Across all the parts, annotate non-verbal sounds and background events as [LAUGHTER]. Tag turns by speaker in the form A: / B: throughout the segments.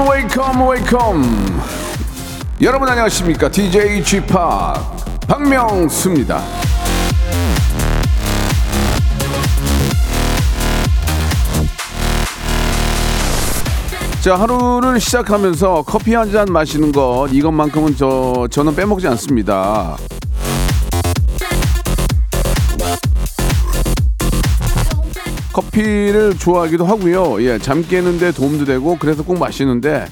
A: welcome
B: welcome welcome 여러분 안녕하십니까? DJ GP 박명수입니다. 자 하루를 시작하면서 커피 한 잔 마시는 것 이것만큼은 저 저는 빼먹지 않습니다 커피를 좋아하기도 하고요. 예, 잠 깨는데 도움도 되고 그래서 꼭 마시는데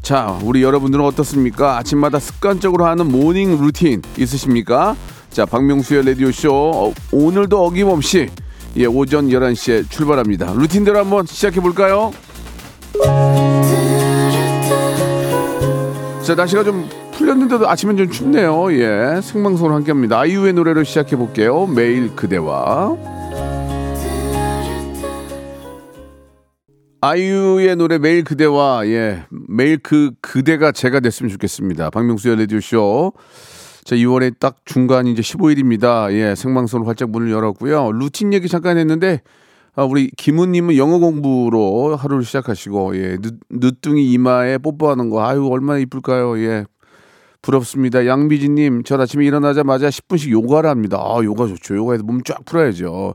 B: 자, 우리 여러분들은 어떻습니까? 아침마다 습관적으로 하는 모닝 루틴 있으십니까? 자, 박명수의 라디오 쇼 어, 오늘도 어김없이 예, 오전 11시에 출발합니다. 루틴대로 한번 시작해 볼까요? 자, 날씨가 좀 풀렸는데도 아침엔 좀 춥네요. 예, 생방송으로 함께합니다. 아이유의 노래로 시작해 볼게요. 매일 그대와. 아이유의 노래 매일 그대와 예 매일 그 그대가 제가 됐으면 좋겠습니다. 박명수의 라디오 쇼. 자 2월에 딱 중간 이제 15일입니다. 예 생방송으로 활짝 문을 열었고요. 루틴 얘기 잠깐 했는데 아, 우리 김우님은 영어 공부로 하루를 시작하시고 예 늦, 늦둥이 이마에 뽀뽀하는 거 아유 얼마나 이쁠까요? 예 부럽습니다. 양미진님, 저 아침에 일어나자마자 10분씩 요가를 합니다. 아, 요가 좋죠. 요가해서 몸 쫙 풀어야죠.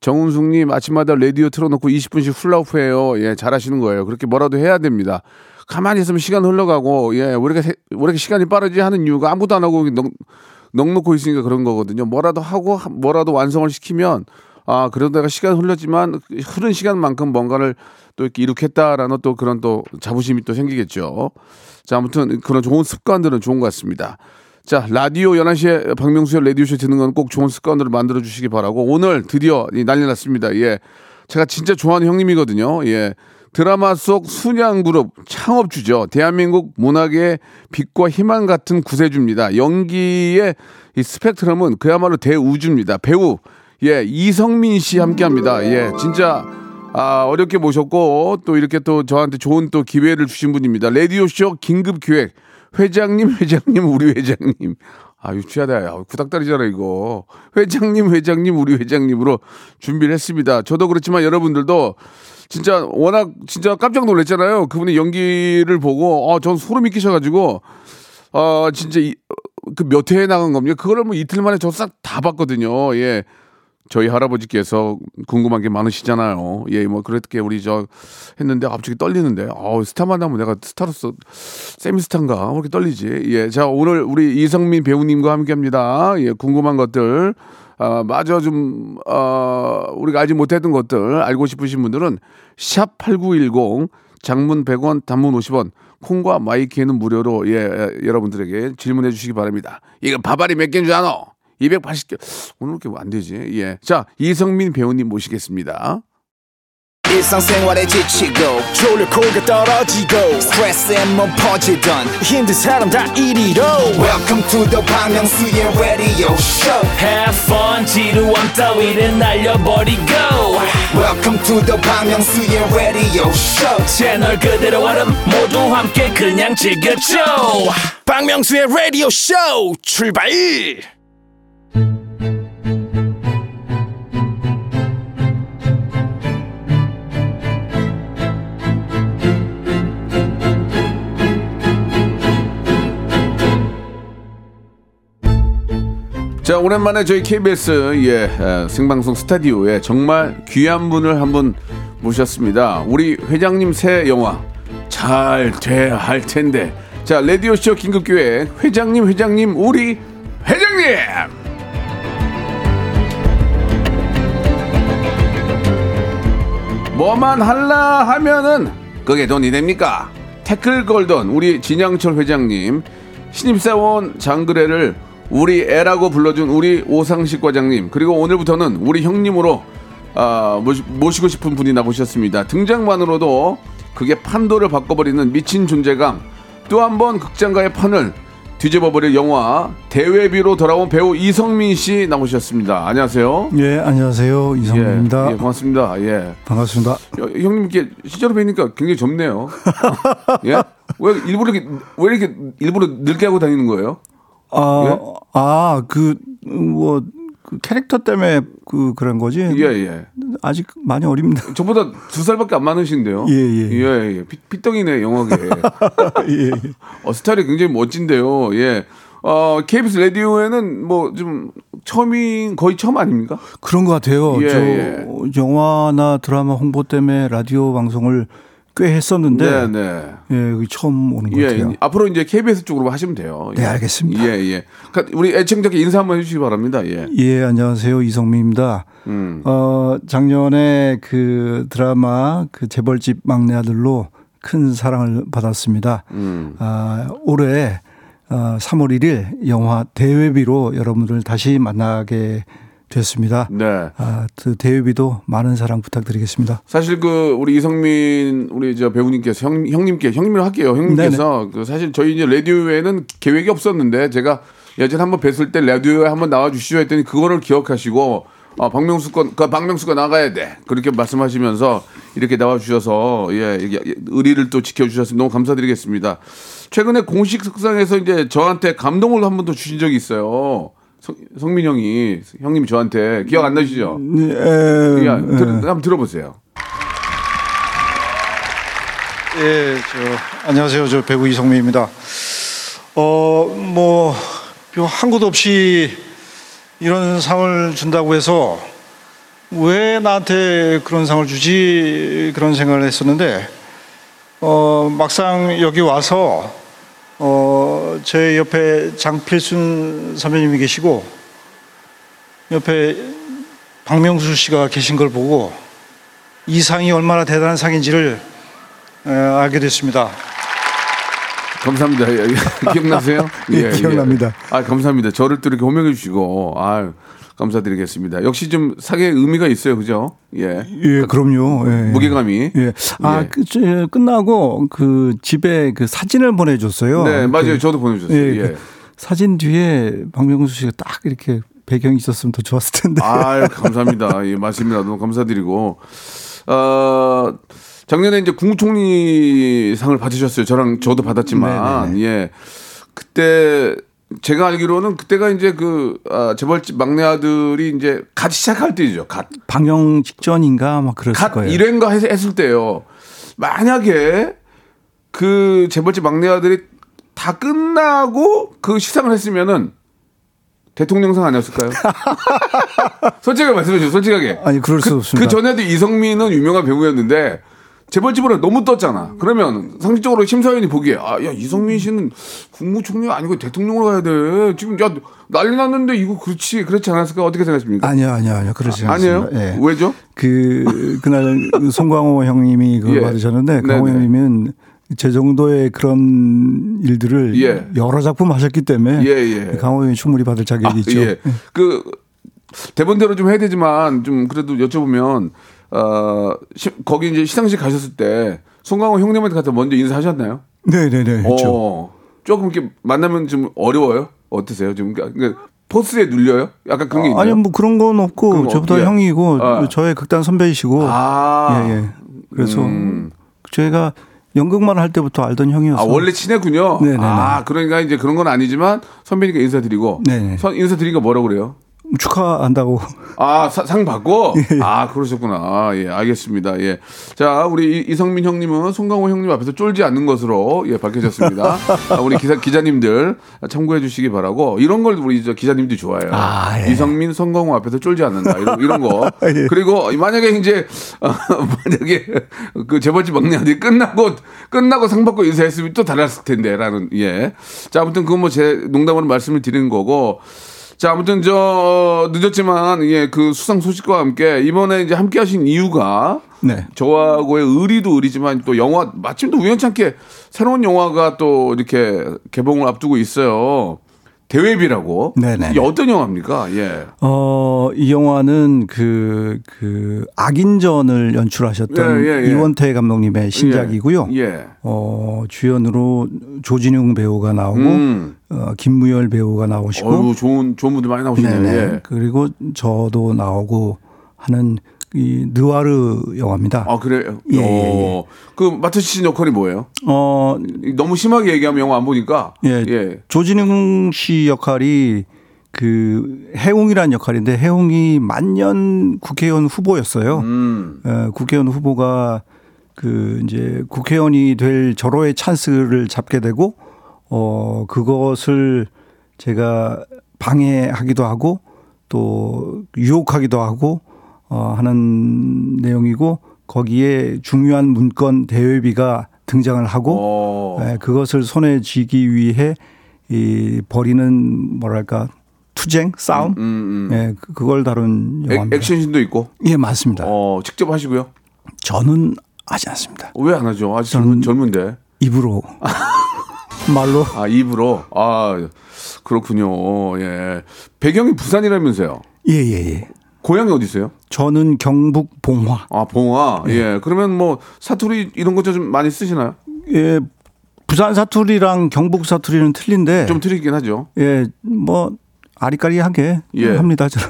B: 정은숙님, 아침마다 라디오 틀어놓고 20분씩 훌라후프해요. 예, 잘하시는 거예요. 그렇게 뭐라도 해야 됩니다. 가만히 있으면 시간 흘러가고, 예, 왜 이렇게, 세- 왜 이렇게 시간이 빠르지 하는 이유가 아무것도 안 하고 넉, 넉놓고 있으니까 그런 거거든요. 뭐라도 하고, 하- 뭐라도 완성을 시키면, 아, 내가 시간 흘렸지만, 흐른 시간만큼 뭔가를 또 이렇게 이룩했다라는 또 그런 또 자부심이 또 생기겠죠. 자, 아무튼 그런 좋은 습관들은 좋은 것 같습니다. 자, 라디오 11시에 박명수의 라디오쇼 듣는 건 꼭 좋은 습관들을 만들어 주시기 바라고 오늘 드디어 이 난리 났습니다. 예. 제가 진짜 좋아하는 형님이거든요. 예. 드라마 속 순양 그룹 창업주죠. 대한민국 문학의 빛과 희망 같은 구세주입니다. 연기의 이 스펙트럼은 그야말로 대우주입니다. 배우, 예, 이성민 씨 함께 합니다. 예, 진짜 아, 어렵게 모셨고 또 이렇게 또 저한테 좋은 또 기회를 주신 분입니다. 라디오 쇼 긴급 기획 회장님 회장님 우리 회장님 아 유치하다 야 구닥다리잖아 이거 회장님 회장님 우리 회장님으로 준비를 했습니다. 저도 그렇지만 여러분들도 진짜 워낙 진짜 깜짝 놀랐잖아요. 그분의 연기를 보고 어전 소름이 끼쳐가지고 어 진짜 그몇 회에 나간 겁니까? 그거를 뭐 이틀 만에 저 싹 다 봤거든요. 예. 저희 할아버지께서 궁금한 게 많으시잖아요. 예, 뭐 그렇게 우리 저 했는데 갑자기 떨리는데. 어, 스타만 하면 내가 스타로서 세미스타인가? 왜 이렇게 떨리지? 예. 자, 오늘 우리 이성민 배우님과 함께 합니다. 예, 궁금한 것들 아, 마저 좀, 어, 우리가 알지 못했던 것들 알고 싶으신 분들은 샵 8910 장문 100원, 단문 50원, 콩과 마이키에는 무료로 예, 예, 여러분들에게 질문해 주시기 바랍니다. 이거 밥알이 몇 개인 줄 아노? 280개. 오늘 이렇게 안 되지? 예. 자, 이성민 배우님 모시겠습니다.
C: 일상생활에 지치고, 졸려 코가 떨어지고, 스트레스에 몸 퍼지던, 힘든 사람 다 이리로. welcome to the Bang Myung-soo's radio show
D: Have fun, 지루함 따위를 날려버리고.
C: welcome to the Bang Myung-soo's radio show
D: 채널 그대로 얼음 모두 함께 그냥 즐겨줘.
A: 박명수의 라디오 쇼 출발.
B: 오랜만에 저희 KBS 예, 에, 생방송 스타디오에 정말 귀한 분을 한 분 모셨습니다. 우리 회장님 새 영화 잘 돼야 할 텐데. 자, 라디오 쇼 긴급 기획 회장님, 회장님, 우리 회장님! 뭐만 할라 하면은 그게 돈이 됩니까? 태클 걸던 우리 진양철 회장님, 신입사원 장그래를 우리 애라고 불러준 우리 오상식 과장님, 그리고 오늘부터는 우리 형님으로 아, 모시, 모시 고 싶은 분이 나오셨습니다. 등장만으로도 그게 판도를 바꿔버리는 미친 존재감, 또 한 번 극장가의 판을 뒤집어버릴 영화 대회비로 돌아온 배우 이성민 씨 나오셨습니다. 안녕하세요.
E: 예, 안녕하세요. 이성민입니다.
B: 예, 예, 고맙습니다. 예.
E: 반갑습니다.
B: 여- 형님께 실제로 뵈니까 굉장히 젊네요. 예? 왜 일부러 이렇게 왜 이렇게 일부러 늙게 하고 다니는 거예요?
E: 아,
B: 예?
E: 아, 그, 뭐, 그 캐릭터 때문에 그, 그런 거지?
B: 예, 예.
E: 아직 많이 어립니다. [LAUGHS]
B: 저보다 두 살밖에 안 많으신데요.
E: 예, 예.
B: 예, 예. 피, 피덩이네, 영화계. [LAUGHS]
E: 예, 예.
B: 어, 스타일이 굉장히 멋진데요. 예. 어, KBS 라디오에는 뭐 좀 처음인 거의 처음 아닙니까?
E: 그런 것 같아요.
B: 예,
E: 저
B: 예.
E: 영화나 드라마 홍보 때문에 라디오 방송을 꽤 했었는데,
B: 네, 네.
E: 예, 처음 오는 것
B: 예,
E: 같아요.
B: 앞으로 이제 KBS 쪽으로 하시면 돼요.
E: 네,
B: 예.
E: 알겠습니다.
B: 예, 예. 그러니까 우리 애청자께 인사 한번 해주시기 바랍니다. 예.
E: 예, 안녕하세요. 이성민입니다.
B: 음.
E: 어, 작년에 그 드라마 그 재벌집 막내 아들로 큰 사랑을 받았습니다.
B: 음.
E: 아, 올해 어, 3월 1일 영화 대회비로 여러분들 다시 만나게 됐습니다.
B: 네.
E: 아, 그 대회비도 많은 사랑 부탁드리겠습니다.
B: 사실 그 우리 이성민 우리 저 배우님께서 형 형님께 형님을 할게요. 형님께서 그 사실 저희 이제 라디오에는 계획이 없었는데 제가 예전에 한번 뵀을 때 라디오에 한번 나와 주시죠 했더니 그거를 기억하시고 아, 박명수 건, 그 박명수가 나가야 돼. 그렇게 말씀하시면서 이렇게 나와 주셔서 예, 의리를 또 지켜 주셔서 너무 감사드리겠습니다. 최근에 공식 석상에서 이제 저한테 감동을 한 번 더 주신 적이 있어요. 성, 성민 형이 형님이 저한테 기억 안 나시죠?
E: 예,
B: 야, 들, 한번 들어보세요.
E: 예, 저 안녕하세요. 저 배우 이성민입니다. 어, 뭐 한 곳 없이 이런 상을 준다고 해서 왜 나한테 그런 상을 주지 그런 생각을 했었는데 어, 막상 여기 와서 어, 제 옆에 장필순 선배님이 계시고 옆에 박명수 씨가 계신 걸 보고 이 상이 얼마나 대단한 상인지를 에, 알게 됐습니다.
B: 감사합니다. 예, 예. [LAUGHS] 기억나세요? [LAUGHS]
E: 예, 기억납니다.
B: 아, 감사합니다. 저를 또 이렇게 호명해 주시고, 아 감사드리겠습니다. 역시 좀 사계의 의미가 있어요, 그죠? 예.
E: 예, 그럼요. 예.
B: 무게감이.
E: 예. 아,
B: 예.
E: 그, 저, 끝나고 그 집에 그 사진을 보내줬어요.
B: 네, 맞아요.
E: 그,
B: 저도 보내주셨어요.
E: 예,
B: 예.
E: 그 사진 뒤에 박명수 씨가 딱 이렇게 배경이 있었으면 더 좋았을 텐데.
B: 아유, 감사합니다. [LAUGHS] 예, 말씀이라 너무 감사드리고. 어, 작년에 이제 국무총리 상을 받으셨어요. 저랑 저도 받았지만, 예. 그때 제가 알기로는 그때가 이제 그 아, 재벌집 막내 아들이 이제 갓 시작할 때이죠. 갓.
E: 방영 직전인가 막 그랬을
B: 갓
E: 거예요.
B: 일회인가 했- 했을 때요. 만약에 그 재벌집 막내 아들이 다 끝나고 그 시상을 했으면은 대통령상 아니었을까요? [LAUGHS] 솔직하게 말씀해 주세요. 솔직하게.
E: 아니, 그럴 수
B: 그,
E: 없습니다.
B: 그 전에도 이성민은 유명한 배우였는데 재벌집으로 너무 떴잖아. 그러면 상식적으로 심사위원이 보기에 아, 야 이성민 씨는 국무총리가 아니고 대통령으로 가야 돼. 지금 야 난리 났는데 이거 그렇지 그렇지 않았을까? 어떻게 생각하십니까?
E: 아니요, 아니요, 아니요. 그러지
B: 아니에요?
E: 않습니다. 예.
B: 왜죠?
E: 그, 그날 [LAUGHS] 송광호 형님이 그걸
B: 예.
E: 받으셨는데, 광호
B: 네네.
E: 형님은 제 정도의 그런 일들을
B: 예.
E: 여러 작품 하셨기 때문에
B: 예, 예.
E: 강호 형이 충분히 받을 자격이
B: 아,
E: 있죠.
B: 예. 그 대본대로 좀 해야 되지만 좀 그래도 여쭤보면 어 시- 거기 이제 시상식 가셨을 때 송강호 형님한테 가서 먼저 인사하셨나요?
E: 네네네.
B: 어, 조금 이렇게 만나면 좀 어려워요? 어떠세요? 좀 그러니까 포스에 눌려요? 약간 그런 게 있나요?
E: 아니요, 뭐 그런 건 없고 저보다
B: 없- 예.
E: 형이고
B: 아.
E: 저의 극단 선배이시고
B: 아,
E: 예, 예. 그래서
B: 음.
E: 저희가 연극만 할 때부터 알던 형이어서
B: 아 원래 친했군요.
E: 네네네.
B: 아 그러니까 이제 그런 건 아니지만 선배니까 인사드리고
E: 네네.
B: 선- 인사드리니까 뭐라 그래요?
E: 축하한다고
B: 아, 사- 상 받고? [LAUGHS]
E: 예.
B: 아, 그러셨구나. 아, 예, 알겠습니다. 예. 자, 우리 이- 이성민 형님은 송강호 형님 앞에서 쫄지 않는 것으로, 예, 밝혀졌습니다. 아, [LAUGHS] 우리 기사, 기자님들 참고해 주시기 바라고, 이런 걸 우리 저 기자님들이 좋아해요.
E: 아, 예.
B: 이성민, 송강호 앞에서 쫄지 않는다. 이런, 이런 거. [LAUGHS]
E: 예.
B: 그리고 만약에 이제, 어, 만약에 그 재벌집 막내 아들이 끝나고, 끝나고 상 받고 인사했으면 또 달랐을 텐데, 라는, 예. 자, 아무튼 그건 뭐 제 농담으로 말씀을 드리는 거고, 자, 아무튼 저 늦었지만 예, 그 수상 소식과 함께 이번에 이제 함께 하신 이유가
E: 네.
B: 저하고의 의리도 의리지만 또 영화 마침 또 우연찮게 새로운 영화가 또 이렇게 개봉을 앞두고 있어요. 대회비라고.
E: 네네.
B: 어떤 영화입니까? 예.
E: 어, 이 영화는 그, 그, 악인전을 연출하셨던
B: 예, 예, 예.
E: 이원태 감독님의 신작이고요.
B: 예.
E: 어, 주연으로 조진웅 배우가 나오고,
B: 음.
E: 어, 김무열 배우가 나오시고,
B: 어우, 좋은, 좋은 분들 많이 나오시네요. 예.
E: 그리고 저도 나오고 하는 이 느와르 영화입니다.
B: 아, 그래요?
E: 예, 예,
B: 어, 그, 맡으신 역할이 뭐예요?
E: 어,
B: 너무 심하게 얘기하면 영화 안 보니까.
E: 예.
B: 예.
E: 조진웅 씨 역할이 그 해웅이라는 역할인데 해웅이 만년 국회의원 후보였어요.
B: 음.
E: 어, 국회의원 후보가 그 이제 국회의원이 될 절호의 찬스를 잡게 되고 어 그것을 제가 방해하기도 하고 또 유혹하기도 하고 어 하는 내용이고 거기에 중요한 문건 대회비가 등장을 하고
B: 어.
E: 예, 그것을 손에 쥐기 위해 이 벌이는 뭐랄까 투쟁 싸움
B: 음, 음.
E: 예, 그- 그걸 다룬
B: 액-
E: 영화입니다.
B: 액션신도 있고.
E: 예, 맞습니다.
B: 어, 직접 하시고요.
E: 저는 하지 않습니다.
B: 왜 안 하죠? 아직 젊은, 젊은데.
E: 입으로 [LAUGHS] 말로
B: 아, 입으로. 아, 그렇군요. 예. 배경이 부산이라면서요.
E: 예예예. 예, 예.
B: 고향이 어디세요?
E: 저는 경북 봉화.
B: 아, 봉화. 예. 그러면 뭐 사투리 이런 거좀 많이 쓰시나요?
E: 예, 부산 사투리랑 경북 사투리는 틀린데
B: 좀 틀리긴 하죠.
E: 예, 뭐 아리까리하게
B: 예.
E: 합니다. 저는.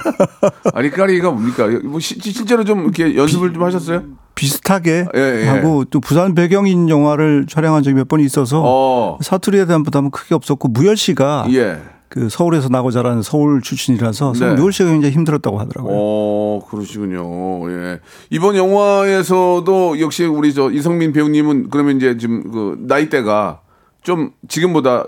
E: [LAUGHS]
B: 아리까리가 뭡니까? 뭐 시- 실제로 좀 이렇게 연습을 좀 하셨어요?
E: 비슷하게
B: 예, 예.
E: 하고 또 부산 배경인 영화를 촬영한 적이 몇 번 있어서
B: 어.
E: 사투리에 대한 부담은 크게 없었고 무열 씨가
B: 예.
E: 그 서울에서 나고 자란 서울 출신이라서
B: 네.
E: 무열 씨가 굉장히 힘들었다고 하더라고요.
B: 어, 그러시군요. 예. 이번 영화에서도 역시 우리 저 이성민 배우님은 그러면 이제 지금 그 나이대가 좀 지금보다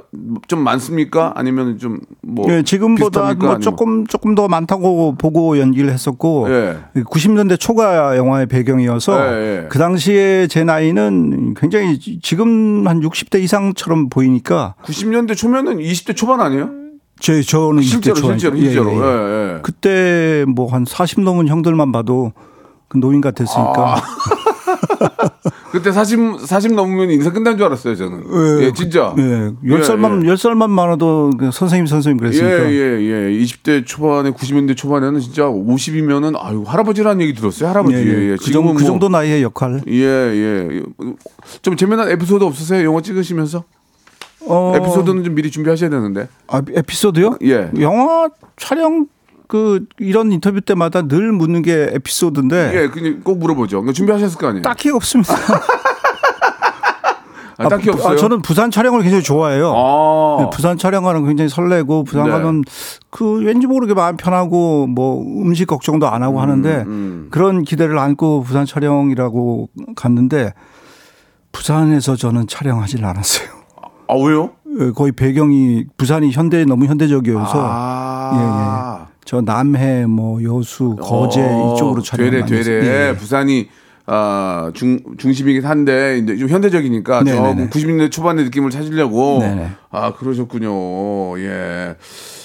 B: 좀 많습니까? 아니면 좀뭐
E: 예, 지금보다? 뭐 조금 조금 더 많다고 보고 연기를 했었고
B: 예.
E: 90년대 초가 영화의 배경이어서
B: 예, 예.
E: 그 당시에 제 나이는 굉장히 지- 지금 한 60대 이상처럼 보이니까
B: 90년대 초면은 20대 초반 아니에요?
E: 제 저는 20대
B: 실제로. 실제로
E: 예,
B: 실제로.
E: 예, 예.
B: 예, 예.
E: 그때 뭐 한 40 넘은 형들만 봐도 그 노인 같았으니까
B: 아. [LAUGHS] 그때 40 40 넘으면 인생 끝난 줄 알았어요, 저는. 예, 진짜.
E: 예, 10살만
B: 예, 예.
E: 10살만 많아도 그 선생님 선생님
B: 예,
E: 그랬으니까
B: 예, 예. 20대 초반에 90년대 초반에는 진짜 50이면은 아유, 할아버지라는 얘기 들었어요. 할아버지.
E: 예,
B: 예,
E: 예.
B: 예.
E: 그, 정도, 그
B: 뭐-
E: 정도 나이의 역할.
B: 예, 예. 좀 재미난 에피소드 없으세요? 영화 찍으시면서?
E: 어,
B: 에피소드는 좀 미리 준비하셔야 되는데.
E: 아, 에피소드요?
B: 예.
E: 영화 촬영 그 이런 인터뷰 때마다 늘 묻는 게 에피소드인데
B: 예, 그냥 꼭 물어보죠. 그거 준비하셨을 거 아니에요?
E: 네. 딱히 없습니다. [LAUGHS]
B: 아, 딱히
E: 아,
B: 없어요.
E: 저는 부산 촬영을 굉장히 좋아해요.
B: 아.
E: 네, 부산 촬영하는 거 굉장히 설레고 부산
B: 네.
E: 가면 그 왠지 모르게 마음 편하고 뭐 음식 걱정도 안 하고 하는데
B: 음.
E: 그런 기대를 안고 부산 촬영이라고 갔는데 부산에서 저는 촬영하질 않았어요.
B: 아, 왜요?
E: 예, 거의 배경이 부산이 현대 너무 현대적이어서
B: 아.
E: 저 남해 뭐 여수 거제
B: 어,
E: 이쪽으로 촬영
B: 되래
E: 많이
B: 되래
E: 했어요. 예, 예.
B: 부산이 아, 중 중심이긴 한데 이제 좀 현대적이니까
E: 네네네.
B: 조금 90년대 초반의 느낌을 찾으려고
E: 네네.
B: 아 그러셨군요. 예.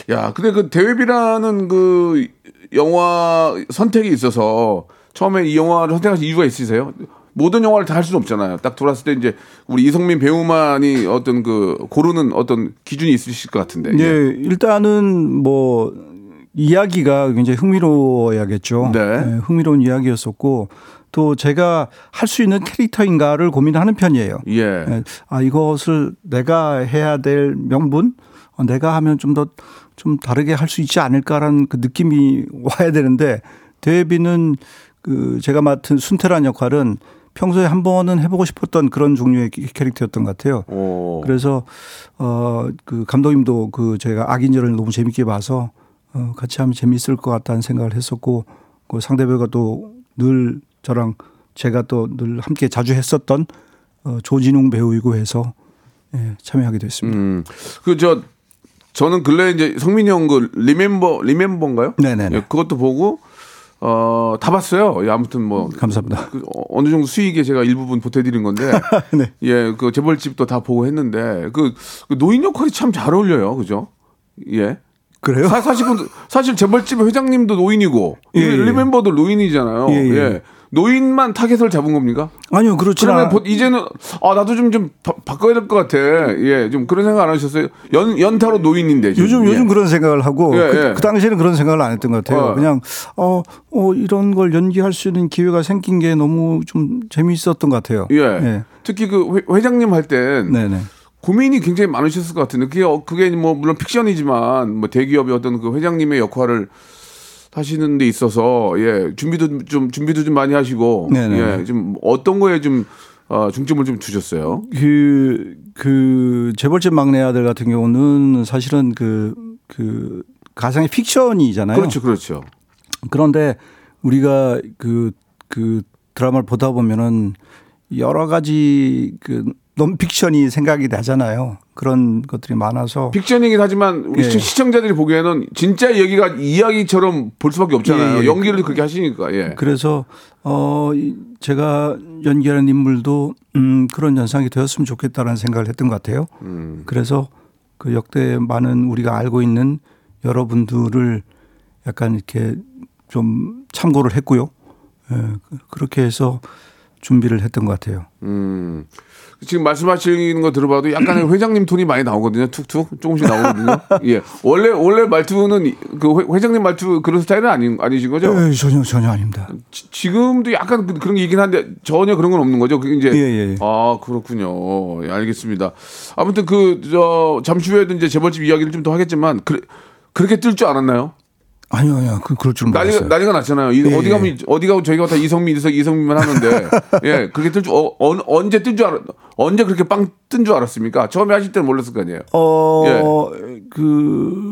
B: 야, 근데 그 대회비라는 그 영화 선택이 있어서 처음에 이 영화를 선택하신 이유가 있으세요? 모든 영화를 다 할 수는 없잖아요. 딱 들어왔을 때 이제 우리 이성민 배우만이 어떤 그 고르는 어떤 기준이 있으실 것 같은데.
E: 예, 일단은 뭐 이야기가 굉장히 흥미로워야겠죠.
B: 네.
E: 예, 흥미로운 이야기였었고 또 제가 할 수 있는 캐릭터인가를 고민하는 편이에요.
B: 예.
E: 예, 아 이것을 내가 해야 될 명분, 어, 내가 하면 좀더좀 다르게 할 수 있지 않을까라는 그 느낌이 와야 되는데 대비는 그 제가 맡은 순태란 역할은 평소에 한 번은 해보고 싶었던 그런 종류의 캐릭터였던 것 같아요.
B: 오.
E: 그래서 어그 감독님도 그 제가 악인절을 너무 재밌게 봐서 어 같이 하면 재밌을 것 같다는 생각을 했었고 그 상대 배우가 또 늘 저랑 제가 또 늘 함께 자주 했었던 어 조진웅 배우이고 해서 예, 참여하게 됐습니다.
B: 음. 그저 저는 근래 이제 성민이 형 그 리멤버 리멤버인가요?
E: 네네네.
B: 예, 그것도 보고 어 다 봤어요. 예, 아무튼 뭐
E: 감사합니다.
B: 그 어, 어느 정도 수익에 제가 일부분 보태드린 건데 [LAUGHS]
E: 네.
B: 예, 그 재벌집도 다 보고 했는데 그, 그 노인 역할이 참 잘 어울려요, 그죠? 예.
E: 그래요?
B: 사, 사실 분 사실 재벌집 회장님도 노인이고
E: 예, 예.
B: 리멤버도 노인이잖아요.
E: 예,
B: 예,
E: 예.
B: 노인만 타겟을 잡은 겁니까?
E: 아니요, 그렇지
B: 그러면
E: 않아.
B: 보- 이제는 아 나도 좀좀 바꿔야 될 것 같아. 예, 좀 그런 생각 안 하셨어요? 연 연타로 노인인데 지금.
E: 요즘
B: 예.
E: 요즘 그런 생각을 하고
B: 예,
E: 그,
B: 예.
E: 그 당시에는 그런 생각을 안 했던 것 같아요.
B: 어.
E: 그냥 어, 어 이런 걸 연기할 수 있는 기회가 생긴 게 너무 좀 재미있었던 것 같아요.
B: 예. 특히 그 회, 회장님 할 땐
E: 네네.
B: 고민이 굉장히 많으셨을 것 같은데 그게 어, 그게 뭐 물론 픽션이지만 뭐 대기업의 어떤 그 회장님의 역할을 하시는 데 있어서 예 준비도 좀 준비도 좀 많이 하시고
E: 네네.
B: 예 좀 어떤 거에 좀 어, 중점을 좀 두셨어요.
E: 그, 그, 재벌집 막내 아들 같은 경우는 사실은 그, 그, 가상의 픽션이잖아요.
B: 그렇죠, 그렇죠.
E: 그런데 우리가 그, 그 드라마를 보다 보면은 여러 가지 그 논픽션이 생각이 나잖아요. 그런 것들이 많아서.
B: 픽션이긴 하지만 우리
E: 예.
B: 시청- 시청자들이 보기에는 진짜 얘기가 이야기처럼 볼 수밖에 없잖아요.
E: 예, 예.
B: 연기를 그렇게 하시니까. 예.
E: 그래서 어 이- 제가 연기하는 인물도 음 그런 연상이 되었으면 좋겠다라는 생각을 했던 것 같아요.
B: 음.
E: 그래서 그 역대 많은 우리가 알고 있는 여러분들을 약간 이렇게 좀 참고를 했고요. 예, 그- 그렇게 해서 준비를 했던 것 같아요.
B: 음. 지금 말씀하시는 거 들어봐도 약간의 [CLEARS THROAT] 회장님 톤이 많이 나오거든요. 툭툭 조금씩 나오거든요. [LAUGHS] 예. 원래 원래 말투는 이- 그 회- 회장님 말투 그런 스타일은 아니 아니신 거죠?
E: 예, 전혀 전혀 아닙니다.
B: 지, 지금도 약간 그- 게 있긴 한데 전혀 그런 건 없는 거죠. 그게 이제
E: 예, 예, 예.
B: 아 그렇군요. 예, 알겠습니다. 아무튼 그 저 잠시 후에도 이제 재벌집 이야기를 좀 더 하겠지만 그, 그렇게 뜰 줄 알았나요?
E: 아니요, 아니요, 그 그럴 줄
B: 난리가,
E: 몰랐어요.
B: 난리가 났잖아요. 이-
E: 예,
B: 어디 가면
E: 예.
B: 어디 가고 저희가 다 이성민 이성 이성민만 하는데 [LAUGHS] 예 그렇게 뜰 줄 어, 어, 언제 뜬줄 알았 언제 그렇게 빵 뜬 줄 알았습니까? 처음에 하실 때는 몰랐을 거 아니에요.
E: 어, 그,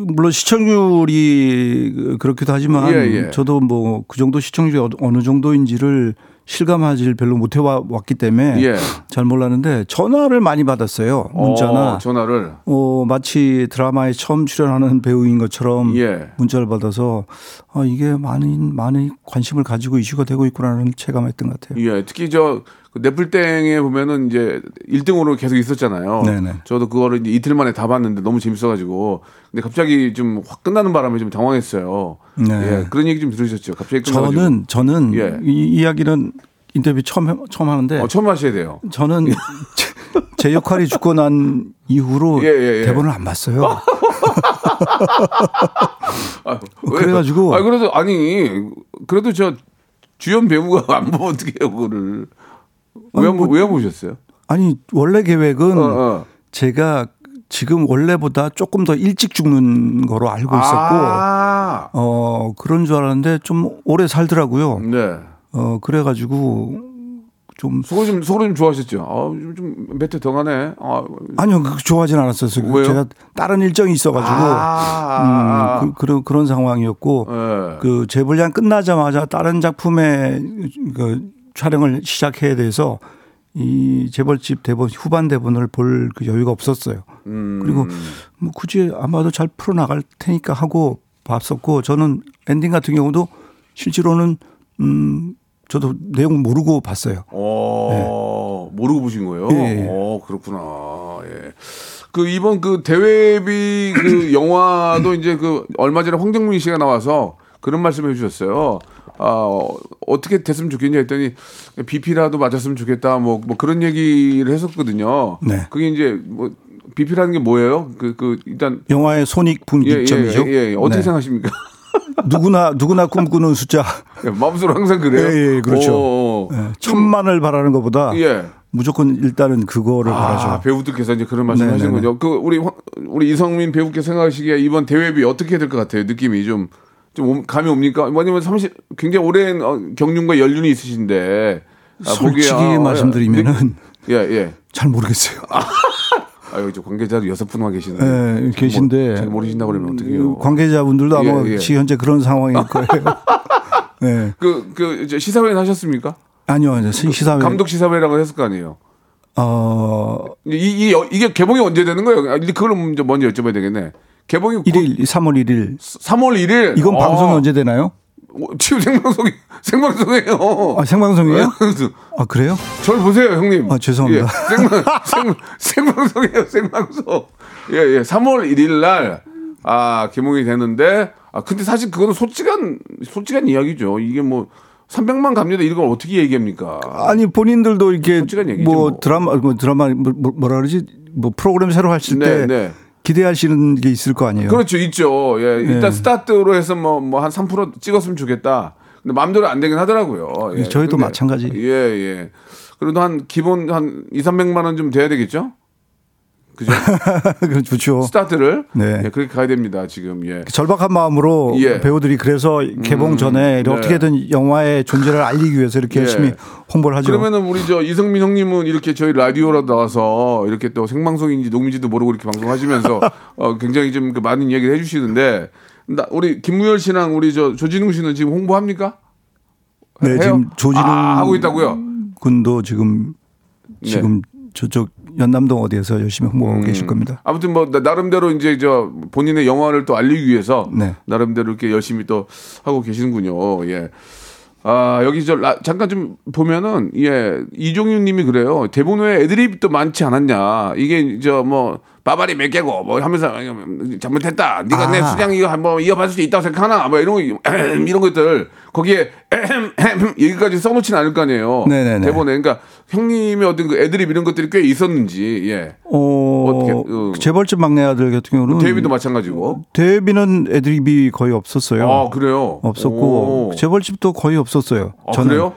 E: 물론 시청률이 그- 그렇기도 하지만
B: 예, 예.
E: 저도 뭐 그 정도 시청률이 어- 어느 정도인지를 실감하지를 별로 못 해왔기 때문에
B: 예.
E: 잘 몰랐는데 전화를 많이 받았어요. 문자나.
B: 어, 전화를
E: 어, 마치 드라마에 처음 출연하는 배우인 것처럼
B: 예.
E: 문자를 받아서 아, 이게 많은, 많은 관심을 가지고 이슈가 되고 있구나라는 체감했던 것 같아요.
B: 예, 특히 저 그 넷플땡에 보면은 이제 1등으로 계속 있었잖아요.
E: 네네.
B: 저도 그거를 이제 이틀 만에 다 봤는데 너무 재밌어가지고. 근데 갑자기 좀 확 끝나는 바람에 좀 당황했어요.
E: 네.
B: 예, 그런 얘기 좀 들으셨죠? 갑자기 끝나가지고.
E: 저는, 저는
B: 예.
E: 이 이야기는 인터뷰 처음, 해- 처음 하는데
B: 어, 처음 하셔야 돼요.
E: 저는 제- 제 역할이 죽고 난 이후로
B: 예, 예, 예.
E: 대본을 안 봤어요. [LAUGHS]
B: 아,
E: 그래가지고-
B: 아 그래도 아니 그래도 저 주연 배우가 안 보면 어떻게 해요 그거를 왜,
E: 뭐-
B: 왜 보셨어요?
E: 아니 원래 계획은
B: 어, 어.
E: 제가 지금 원래보다 조금 더 일찍 죽는 거로 알고 있었고
B: 아,
E: 어 그런 줄 알았는데 좀 오래 살더라고요.
B: 네.
E: 어 그래가지고 좀
B: 속으로 좀 속으로 좀 좋아하셨죠. 아, 좀몇회 더 가네. 아,
E: 아니요 그 좋아하진 않았었어요.
B: 왜요?
E: 제가 다른 일정이 있어가지고
B: 아,
E: 음, 그, 그런 그런 상황이었고
B: 예.
E: 그 재불량 끝나자마자 다른 작품의 그 촬영을 시작해야 돼서 이 재벌집 대본 후반 대본을 볼 그 여유가 없었어요.
B: 음.
E: 그리고 뭐 굳이 아마도 잘 풀어 나갈 테니까 하고 봤었고 저는 엔딩 같은 경우도 실제로는 음 저도 내용 모르고 봤어요.
B: 어, 모르고 보신 거예요?
E: 예, 예.
B: 어, 그렇구나. 예. 그 이번 그 대회비 그 영화도 이제 그 얼마 전에 황정민 씨가 나와서 그런 말씀을 해주셨어요. 아, 어, 어떻게 됐으면 좋겠냐 했더니 BP라도 맞았으면 좋겠다. 뭐, 뭐 그런 얘기를 했었거든요.
E: 네.
B: 그게 이제 뭐 BP라는 게 뭐예요? 그, 그 일단
E: 영화의 손익
B: 예, 예,
E: 분기점이죠.
B: 예, 예. 어떻게
E: 네.
B: 생각하십니까? [LAUGHS]
E: 누구나 누구나 꿈꾸는 숫자 [LAUGHS]
B: 예, 마음속으로 항상 그래요.
E: 예, 예, 그렇죠.
B: 오, 오.
E: 예, 천만을 바라는 것보다
B: 예.
E: 무조건 일단은 그거를
B: 아,
E: 바라죠.
B: 배우들께서 이제 그런 말씀
E: 네네네.
B: 하시는 거죠. 그 우리 황- 우리 이성민 배우께 생각하시기에 이번 대회비 어떻게 될 것 같아요? 느낌이 좀. 좀 옴- 감이 옵니까? 뭐냐면 30 굉장히 오랜 어, 경륜과 연륜이 있으신데 아,
E: 솔직히
B: 보기에, 아,
E: 말씀드리면은
B: 예, 예.
E: 잘 모르겠어요.
B: 아, 여기 저 관계자도 여섯 분만 계시는데.
E: 예, 계신데
B: 잘 모르신다고 그러면 어떡해요?
E: 관계자분들도 아마
B: 예, 예.
E: 지금 현재 그런 상황일 거예요. 예. [LAUGHS]
B: 그, 그, 이제 시사회는 하셨습니까?
E: 아니요, 이제 시- 시사회
B: 감독 시사회라고 했을 거 아니에요?
E: 어
B: 이, 이, 이게 개봉이 언제 되는 거예요? 아, 그걸 먼저, 먼저 여쭤봐야 되겠네. 개봉이
E: 1일 3월 1일
B: 3월 1일.
E: 이건
B: 아,
E: 방송이 언제 되나요?
B: 어, 지금 생방송이, [LAUGHS] 생방송이에요.
E: 아 생방송이에요?
B: 그래서
E: 아 그래요?
B: 절 보세요, 형님.
E: 아, 죄송합니다.
B: 예, 생방, [LAUGHS] 생, 생방송이에요, 생방송. 예, 예. 3월 1일 날, 아, 개봉이 되는데, 아, 근데 사실 그거는 솔직한, 솔직한 이야기죠. 이게 뭐, 300만 갑니다. 이런 걸 어떻게 얘기합니까?
E: 아니 본인들도 이렇게 뭐,
B: 뭐.
E: 드라마 뭐 드라마 뭐, 뭐- 뭐라 그러지 뭐 프로그램 새로 하실 때
B: 네, 네.
E: 기대하시는 게 있을 거 아니에요.
B: 그렇죠, 있죠. 예, 일단
E: 네.
B: 스타트로 해서 뭐 뭐 한 3% 찍었으면 좋겠다. 근데 마음대로 안 되긴 하더라고요. 예.
E: 저희도
B: 근데-
E: 마찬가지.
B: 예, 예. 그래도 한 기본 한 2, 300만 원 좀 돼야 되겠죠? 그죠? [LAUGHS]
E: 그 좋죠.
B: 스타트를
E: 네.
B: 예, 그렇게 가야 됩니다. 지금 예.
E: 절박한 마음으로
B: 예.
E: 배우들이 그래서 개봉 전에
B: 네.
E: 어떻게든 영화의 존재를 알리기 위해서 이렇게
B: 예.
E: 열심히 홍보를 하죠.
B: 그러면은 우리 저 이성민 형님은 이렇게 저희 라디오로 나와서 이렇게 또 생방송인지 녹음인지도 모르고 이렇게 방송하시면서 [LAUGHS] 어, 굉장히 좀 그 많은 이야기를 해주시는데 나, 우리 김무열 씨랑 우리 저 조진웅 씨는 지금 홍보합니까?
E: 네,
B: 해요?
E: 지금 조진웅
B: 아, 하고 있다고요?
E: 군도 지금
B: 네.
E: 지금 저쪽 연남동 어디에서 열심히 홍보하고
B: 음.
E: 계실 겁니다.
B: 아무튼 뭐 나- 나름대로 이제 저 본인의 영화를 또 알리기 위해서
E: 네.
B: 나름대로 이렇게 열심히 또 하고 계시는군요. 예. 아 여기 저 라- 잠깐 좀 보면은 예 이종윤님이 그래요. 대본 외에 애드립도 많지 않았냐. 이게 저 뭐 바바리 몇 개고 뭐 하면서 잘못했다. 네가 내
E: 아.
B: 수장 이거 한번 이어받을 수 있다고 생각하나. 뭐 이런 거 [CLEARS THROAT] 이런 것들 거기에 [CLEARS THROAT] [CLEARS THROAT] 여기까지 써놓지는 않을 거 아니에요.
E: 네네네.
B: 대본에 그러니까 형님의 어떤 그 애드립 이런 것들이 꽤 있었는지 예.
E: 어,
B: 어떻게, 어.
E: 재벌집 막내 아들 같은 경우는
B: 데뷔도 마찬가지고.
E: 데뷔는 애드립이 거의 없었어요.
B: 아 그래요.
E: 없었고
B: 오.
E: 재벌집도 거의 없었어요.
B: 아,
E: 저는.
B: 그래요?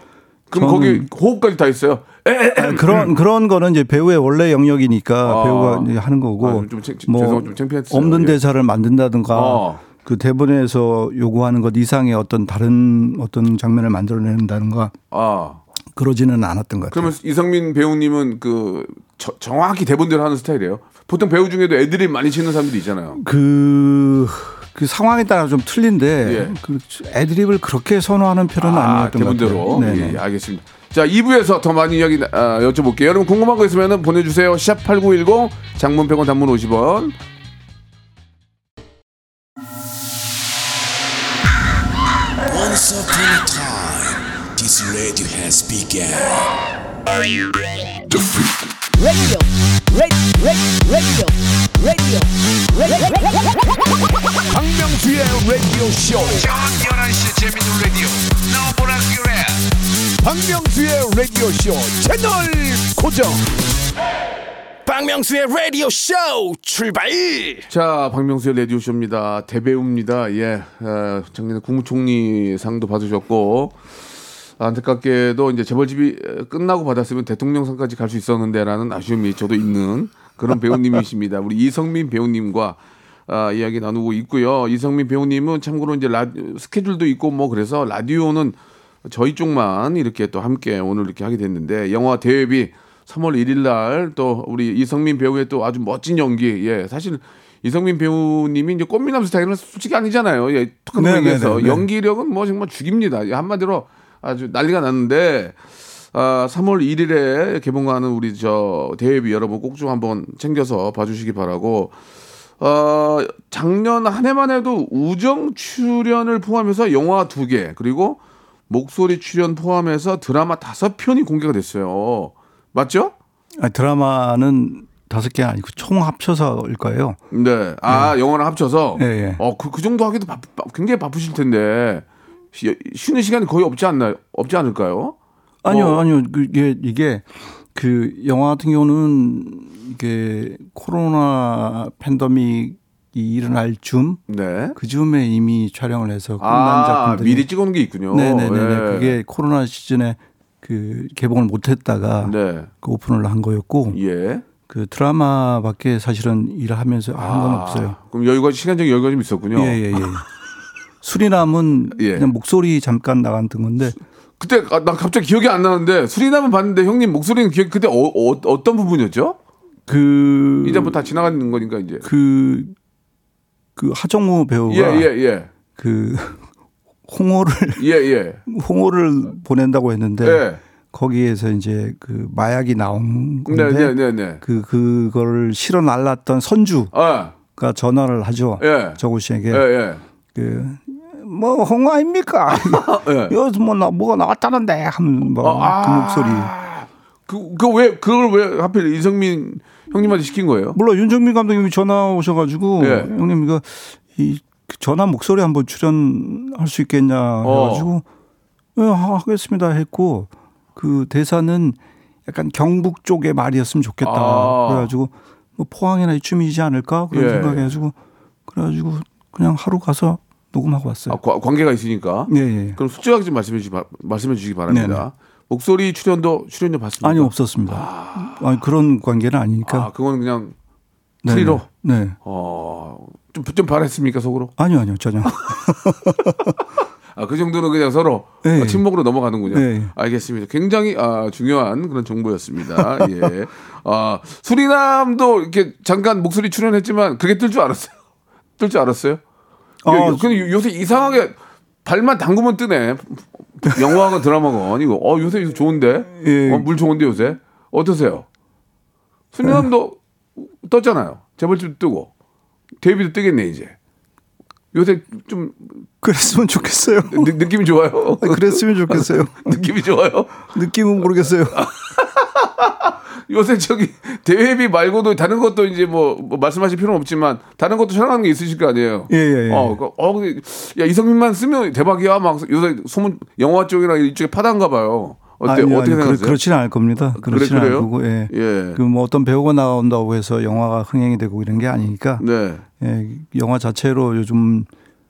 B: 그럼
E: 저는-
B: 거기 호흡까지 다 있어요.
E: 아, 그런 그런 거는 이제 배우의 원래 영역이니까
B: 아.
E: 배우가 이제 하는 거고
B: 아, 좀 창-
E: 뭐
B: 죄송합니다. 좀 창피했어요.
E: 없는
B: 예.
E: 대사를 만든다든가
B: 아.
E: 그 대본에서 요구하는 것 이상의 어떤 다른 어떤 장면을 만들어낸다든가
B: 아
E: 그러지는 않았던 것 같아요.
B: 그러면 이성민 배우님은 그 저- 정확히 대본대로 하는 스타일이에요. 보통 배우 중에도 애드립 많이 치는 사람들이 있잖아요.
E: 그, 그 상황에 따라 좀 틀린데
B: 예.
E: 그 애드립을 그렇게 선호하는 편은
B: 아,
E: 아니었던 것
B: 대본대로.
E: 같아요. 네네.
B: 예, 알겠습니다. 자, 2부에서 더 많은 이야기 아, 여쭤볼게요. 여러분 궁금한 거 있으면 보내주세요. 샵 8910 장문 100원 단문 50원.
F: Once upon a time, this radio has begun.
A: radio, radio, radio, radio, radio. 박명수의 라디오 쇼. 저녁 11시 재밌는 라디오. 너보라 그래. 박명수의 라디오 쇼 채널 고정.
D: 박명수의 라디오 쇼 출발
B: 자, 박명수의 라디오 쇼입니다. 대배우입니다. 예. 어, 작년에 국무총리 상도 받으셨고, 안타깝게도 이제 재벌집이 끝나고 받았으면 대통령상까지 갈 수 있었는데라는 아쉬움이 저도 있는 그런 배우님이십니다. 우리 이성민 배우님과 아, 이야기 나누고 있고요. 이성민 배우님은 참고로 이제 라, 스케줄도 있고 뭐 그래서 라디오는 저희 쪽만 이렇게 또 함께 오늘 이렇게 하게 됐는데 영화 대회비 3월 1일 날 또 우리 이성민 배우의 또 아주 멋진 연기. 예. 사실 이성민 배우님이 이제 꽃미남 스타일은 솔직히 아니잖아요. 예. 톡한
E: 네,
B: 얘기해서
E: 네, 네, 네.
B: 연기력은 뭐 정말 죽입니다. 예, 한마디로 아주 난리가 났는데 아, 3월 1일에 개봉하는 우리 저 대회비 여러분 꼭 좀 한번 챙겨서 봐주시기 바라고. 어, 작년 한 해만 해도 우정 출연을 포함해서 영화 두 개, 그리고 목소리 출연 포함해서 드라마 다섯 편이 공개가 됐어요. 맞죠?
E: 아, 드라마는 다섯 개 아니고 총 합쳐서일 거예요.
B: 네. 아, 영화랑 합쳐서.
E: 예, 예.
B: 어, 그, 그 정도 하기도 바, 바- 굉장히 바쁘실 텐데. 쉬, 쉬는 시간이 거의 없지 않나요? 없지 않을까요?
E: 아니요,
B: 어.
E: 아니요. 그게 이게 그 영화 같은 경우는 이게 코로나 팬데믹이 일어날 즈음
B: 네.
E: 그 즈음에 이미 촬영을 해서 끝난
B: 아,
E: 작품들이
B: 미리 찍어놓은 게 있군요.
E: 네네네.
B: 예.
E: 그게 코로나 시즌에 그 개봉을 못했다가
B: 네.
E: 그 오픈을 한 거였고
B: 예.
E: 그 드라마밖에 사실은 일을 하면서 한건
B: 아,
E: 없어요.
B: 그럼 여유가, 시간적인 여유가 좀 있었군요.
E: 예예 예. 수리남은
B: 예.
E: 그냥 목소리 잠깐 나간 건데
B: 그때 아, 나 갑자기 기억이 안 나는데 수리남은 봤는데 형님 목소리는 기억 그때 어, 어, 떤 부분이었죠?
E: 그
B: 이제 뭐 다 지나가는 거니까 이제.
E: 그, 그 하정우 배우가
B: 예, 예, 예.
E: 그 [LAUGHS] 홍어를
B: 예, 예.
E: 홍어를 보낸다고 했는데
B: 예.
E: 거기에서 이제 그 마약이 나온
B: 네,
E: 건데
B: 네, 네, 네.
E: 그 그거를 실어 날랐던 선주가
B: 아,
E: 전화를 하죠.
B: 예.
E: 정우 씨에게
B: 예, 예.
E: 그뭐 홍어 아닙니까? [LAUGHS]
B: 예.
E: 여기서 뭐 나, 뭐가 나왔다는데 하면 뭐그
B: 아,
E: 목소리.
B: 그, 그 왜, 그걸 왜 하필 이성민 형님한테 시킨 거예요?
E: 물론 윤정민 감독님이 전화 오셔가지고
B: 예.
E: 형님 이거 이그 전화 목소리 한번 출연할 수 있겠냐
B: 어.
E: 해가지고 어, 하겠습니다 했고 그 대사는 약간 경북 쪽의 말이었으면 좋겠다.
B: 아.
E: 그래가지고 뭐 포항이나 이쯤이지 않을까 그런
B: 예.
E: 생각해가지고 그래가지고 그냥 하루 가서 녹음하고 왔어요.
B: 아, 과- 관계가 있으니까.
E: 예, 예.
B: 그럼 솔직하게 좀 말씀해 주시 말씀해 주시기 바랍니다. 목소리 출연도 출연료 받습니까?
E: 아니 없었습니다. 아니, 그런 관계는 아니니까.
B: 아, 그건 그냥
E: 네,
B: 프리로?
E: 네. 네.
B: 어, 좀, 좀 바랬습니까, 속으로?
E: 아니요, 아니요, 전혀. [LAUGHS]
B: 아, 그 정도는 그냥 서로
E: 네.
B: 어, 침묵으로 넘어가는군요.
E: 네.
B: 알겠습니다. 굉장히 아, 중요한 그런 정보였습니다. [LAUGHS] 예. 아, 수리남도 이렇게 잠깐 목소리 출연했지만 그게 뜰 줄 알았어요. 뜰 줄 알았어요?
E: 아,
B: 요- 근데 요새 이상하게 발만 담그면 뜨네. 영화건 드라마건 이거 어 요새 이거 좋은데
E: 예.
B: 어, 물 좋은데 요새 어떠세요? 수리남도 떴잖아요. 재벌집 뜨고 데뷔도 뜨겠네 이제. 요새 좀
E: 그랬으면 좋겠어요.
B: 느, 느낌이 좋아요.
E: 아, 그랬으면 좋겠어요. [LAUGHS]
B: 느낌이 좋아요.
E: 느낌은 모르겠어요. [LAUGHS]
B: 요새 저기 대회비 말고도 다른 것도 이제 뭐, 뭐 말씀하실 필요는 없지만 다른 것도 촬영하는 게 있으실 거 아니에요.
E: 예, 예, 예.
B: 어, 그, 어, 야 이성민만 쓰면 대박이야. 막 요새 소문 영화 쪽이랑 이쪽에 파단가 봐요. 어때
E: 아니요,
B: 어떻게. 생각하세요?
E: 그렇, 지는 않을 겁니다. 그렇지는
B: 그래요?
E: 않을 거고, 예.
B: 예.
E: 그뭐 어떤 배우가 나온다고 해서 영화가 흥행이 되고 이런 게 아니니까,
B: 네.
E: 예, 영화 자체로 요즘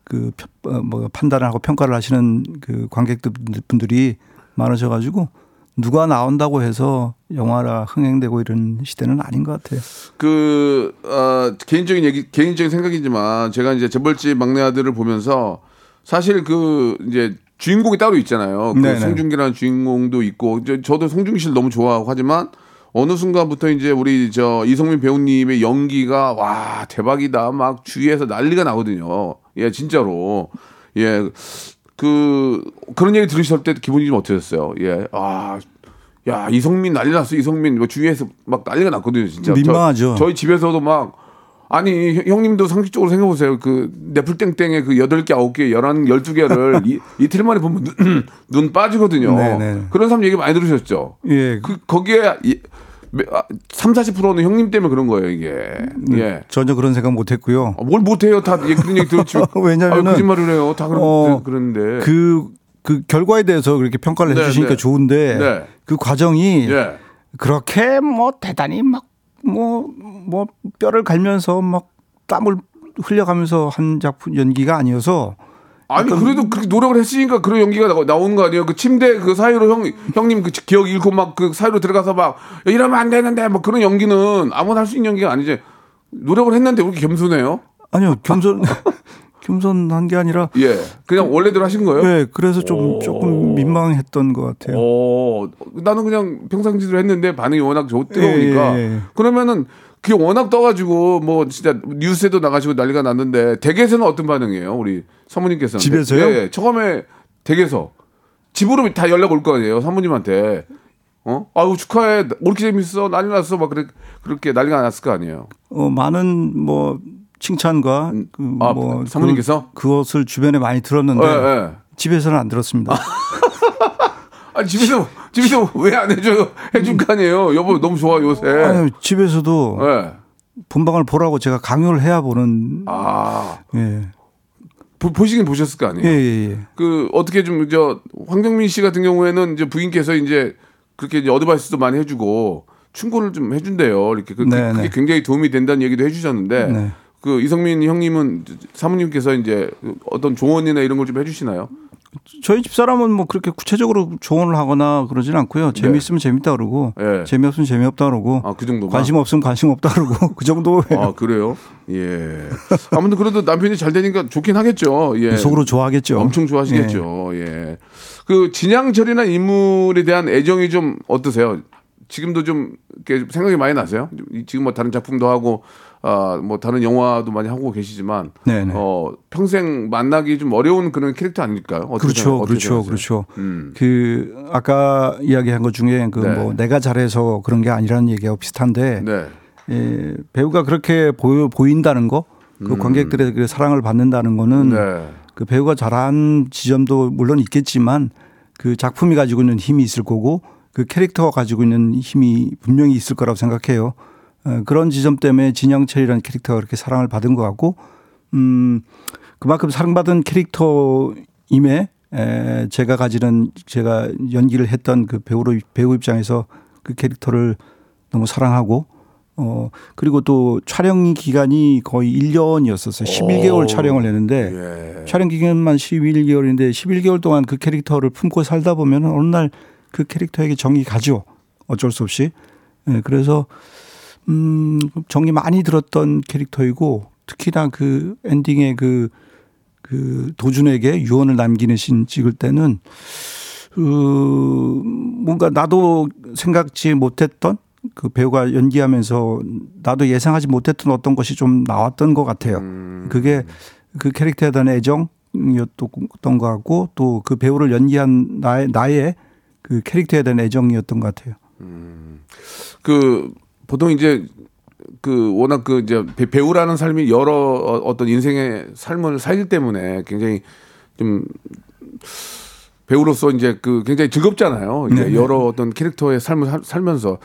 E: 그 펴- 어, 뭐 판단을 하고 평가를 하시는 그 관객분들이 많으셔 가지고 누가 나온다고 해서 영화가 흥행되고 이런 시대는 아닌 것 같아요.
B: 그 어, 개인적인 얘기 개인적인 생각이지만 제가 이제 재벌집 막내 아들을 보면서 사실 그 이제 주인공이 따로 있잖아요. 그. 송중기라는 주인공도 있고 이제 저도 송중기 씨를 너무 좋아하고 하지만 어느 순간부터 이제 우리 저 이성민 배우님의 연기가 와 대박이다 막 주위에서 난리가 나거든요. 예 진짜로 예 그 그런 얘기 들으실 때 기분이 좀 어떠셨어요? 예. 아, 야 이성민 난리 났어. 이성민 뭐 주위에서 막 난리가 났거든요. 진짜.
E: 민망하죠.
B: 저, 희 집에서도 막 아니 형- 형님도 상식적으로 생각해 보세요. 그 네플땡땡의 그 여덟 개 아홉 개 열한 열두 개를 이, 이틀 만에 보면 눈, [CLEARS THROAT] 눈 빠지거든요.
E: 네네.
B: 그런 사람 얘기 많이 들으셨죠.
E: 예.
B: 그 거기에 이, 아, 3, 40%는 형님 때문에 그런 거예요, 이게. 예.
E: 전혀 그런 생각 못 했고요.
B: 아, 뭘 못 해요. 다 예, 그런 얘기 들었지. [LAUGHS]
E: 왜냐면은
B: 아, 거짓말을 해요. 다 그런,
E: 어,
B: 그러는데.
E: 그, 그 결과에 대해서 그렇게 평가를
B: 네,
E: 해주시니까
B: 네.
E: 좋은데
B: 네.
E: 그 과정이
B: 예.
E: 그렇게 뭐 대단히 막 뭐 뭐 뼈를 갈면서 막 땀을 흘려가면서 한 작품 연기가 아니어서
B: 아니 그래도 그렇게 노력을 했으니까 그런 연기가 나, 나오는 거 아니에요? 그 침대 그 사이로 형 형님 그 기억 잃고 막 그 사이로 들어가서 막 야, 이러면 안 되는데 뭐 그런 연기는 아무나 할 수 있는 연기가 아니지. 노력을 했는데 왜 이렇게 겸손해요?
E: 아니요 겸손 [LAUGHS] 겸손한 게 아니라
B: 예, 그냥 원래대로 하신 거예요?
E: 네 그래서 좀 조금 민망했던 것 같아요.
B: 오, 나는 그냥 평상시대로 했는데 반응이 워낙 좋 뜨거우니까
E: 예, 예, 예.
B: 그러면은 그게 워낙 떠가지고 뭐 진짜 뉴스에도 나가시고 난리가 났는데 댁에서는 어떤 반응이에요, 우리 사모님께서는?
E: 집에서요?
B: 예, 예. 처음에 댁에서 집으로 다 연락 올 거 아니에요, 사모님한테. 어? 아유 축하해, 뭐 이렇게 재밌어, 난리 났어, 막 그렇게 그렇게 난리가 났을 거 아니에요.
E: 어, 많은 뭐 칭찬과 그
B: 아,
E: 뭐
B: 사모님께서?
E: 그, 그것을 주변에 많이 들었는데
B: 예, 예.
E: 집에서는 안 들었습니다. [LAUGHS]
B: 아니 집에서 집에서 왜 안 해줘요? 해줄 거 아니에요, 여보 너무 좋아 요새.
E: 아니, 집에서도
B: 예.
E: 본방을 보라고 제가 강요를 해야 보는
B: 아
E: 예.
B: 보, 보시긴 보셨을 거 아니에요.
E: 예, 예, 예.
B: 그 어떻게 좀 저 황정민 씨 같은 경우에는 이제 부인께서 이제 그렇게 이제 어드바이스도 많이 해주고 충고를 좀 해준대요. 이렇게 그,
E: 네,
B: 게
E: 네.
B: 굉장히 도움이 된다는 얘기도 해주셨는데
E: 네.
B: 그 이성민 형님은 사모님께서 이제 그 어떤 조언이나 이런 걸 좀 해주시나요?
E: 저희 집 사람은 뭐 그렇게 구체적으로 조언을 하거나 그러진 않고요. 재미있으면 재밌다 그러고
B: 네.
E: 재미없으면 재미없다 그러고
B: 아 그 정도만.
E: 관심 없으면 관심 없다 그러고 [LAUGHS] 그 정도예요.
B: 아 그래요? 예. 아무튼 그래도 남편이 잘 되니까 좋긴 하겠죠. 예.
E: 속으로 좋아하겠죠.
B: 엄청 좋아하시겠죠. 예. 그 진양철이나 인물에 대한 애정이 좀 어떠세요? 지금도 좀 생각이 많이 나세요? 지금 뭐 다른 작품도 하고 아뭐 다른 영화도 많이 하고 계시지만
E: 네네.
B: 어 평생 만나기 좀 어려운 그런 캐릭터 아닐까요?
E: 그렇죠,
B: 생각-
E: 그렇죠? 그렇죠.
B: 음.
E: 그 아까 이야기한 것 중에 그
B: 네.
E: 뭐 내가 잘해서 그런 게 아니라는 얘기하고 비슷한데
B: 네.
E: 예, 배우가 그렇게 보여 보인다는 거, 그 관객들의 그 사랑을 받는다는 거는
B: 음. 네.
E: 그 배우가 잘한 지점도 물론 있겠지만 그 작품이 가지고 있는 힘이 있을 거고 그 캐릭터가 가지고 있는 힘이 분명히 있을 거라고 생각해요. 어, 그런 지점 때문에 진영철이라는 캐릭터가 그렇게 사랑을 받은 것 같고, 음, 그만큼 사랑받은 캐릭터임에 에, 제가 가지는 제가 연기를 했던 그 배우로 배우 입장에서 그 캐릭터를 너무 사랑하고 어 그리고 또 촬영 기간이 거의 1년이었었어요. 11개월 촬영을 했는데
B: 예.
E: 촬영 기간만 11개월인데 11개월 동안 그 캐릭터를 품고 살다 보면 어느 날 그 캐릭터에게 정이 가죠. 어쩔 수 없이. 예, 그래서 음, 정이 많이 들었던 캐릭터이고 특히나 그 엔딩에 그, 그 도준에게 유언을 남기는 신 찍을 때는 그 뭔가 나도 생각지 못했던 그 배우가 연기하면서 나도 예상하지 못했던 어떤 것이 좀 나왔던 것 같아요. 그게 그 캐릭터에 대한 애정이었던 것 같고 또 그 배우를 연기한 나의 나의 그 캐릭터에 대한 애정이었던 것 같아요.
B: 그 보통 이제 그 워낙 그 이제 배- 배우라는 삶이 여러 어- 어떤 인생의 삶을 살기 때문에 굉장히 좀 배우로서 이제 그 굉장히 즐겁잖아요. 이제
E: 네네.
B: 여러 어떤 캐릭터의 삶을 살- 살면서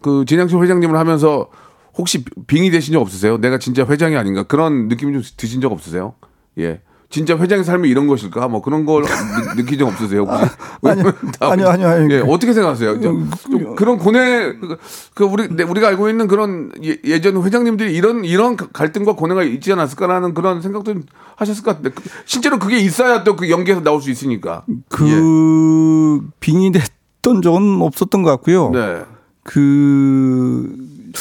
B: 그 진양철 회장님을 하면서 혹시 빙이 되신 적 없으세요? 내가 진짜 회장이 아닌가 그런 느낌이 좀 드신 적 없으세요? 예. 진짜 회장의 삶이 이런 것일까? 뭐 그런 걸 느- 느낀 적 없으세요? 혹시?
E: 아 니요.
B: 다-
E: 아니요, 아니요, 아니요.
B: 예, 어떻게 생각하세요? 좀, 좀 그런 고뇌 그- 그 우리 네, 우리가 알고 있는 그런 예, 예전 회장님들이 이런 이런 갈등과 고뇌가 있지 않았을까라는 그런 생각도 좀 하셨을 것 같은데 그- 실제로 그게 있어야 또 그 연기에서 나올 수 있으니까.
E: 그 빙이 됐던 적은 없었던 것 같고요.
B: 예. 네.
E: 그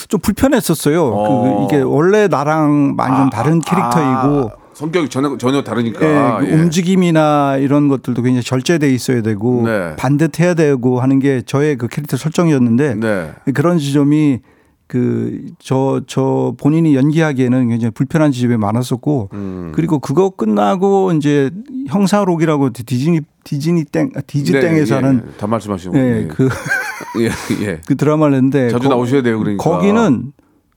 E: 좀 불편했었어요.
B: 어.
E: 그 이게 원래 나랑 많이 좀 다른 캐릭터이고
B: 아, 성격이 전혀 전혀 다르니까.
E: 예, 그
B: 예.
E: 움직임이나 이런 것들도 굉장히 절제돼 있어야 되고
B: 네.
E: 반듯해야 되고 하는 게 저의 그 캐릭터 설정이었는데
B: 네.
E: 그런 지점이 그저저 본인이 연기하기에는 굉장히 불편한 지점이 많았었고
B: 음.
E: 그리고 그거 끝나고 이제 형사록이라고 디즈니 디즈니 땡 디즈
B: 네,
E: 땡에서
B: 예,
E: 하는
B: 다 말씀하시고.
E: 예, 그, [LAUGHS]
B: 예, 예.
E: 그 드라마를 했는데
B: 자주 나오셔야 돼요, 그러니까.
E: 거기는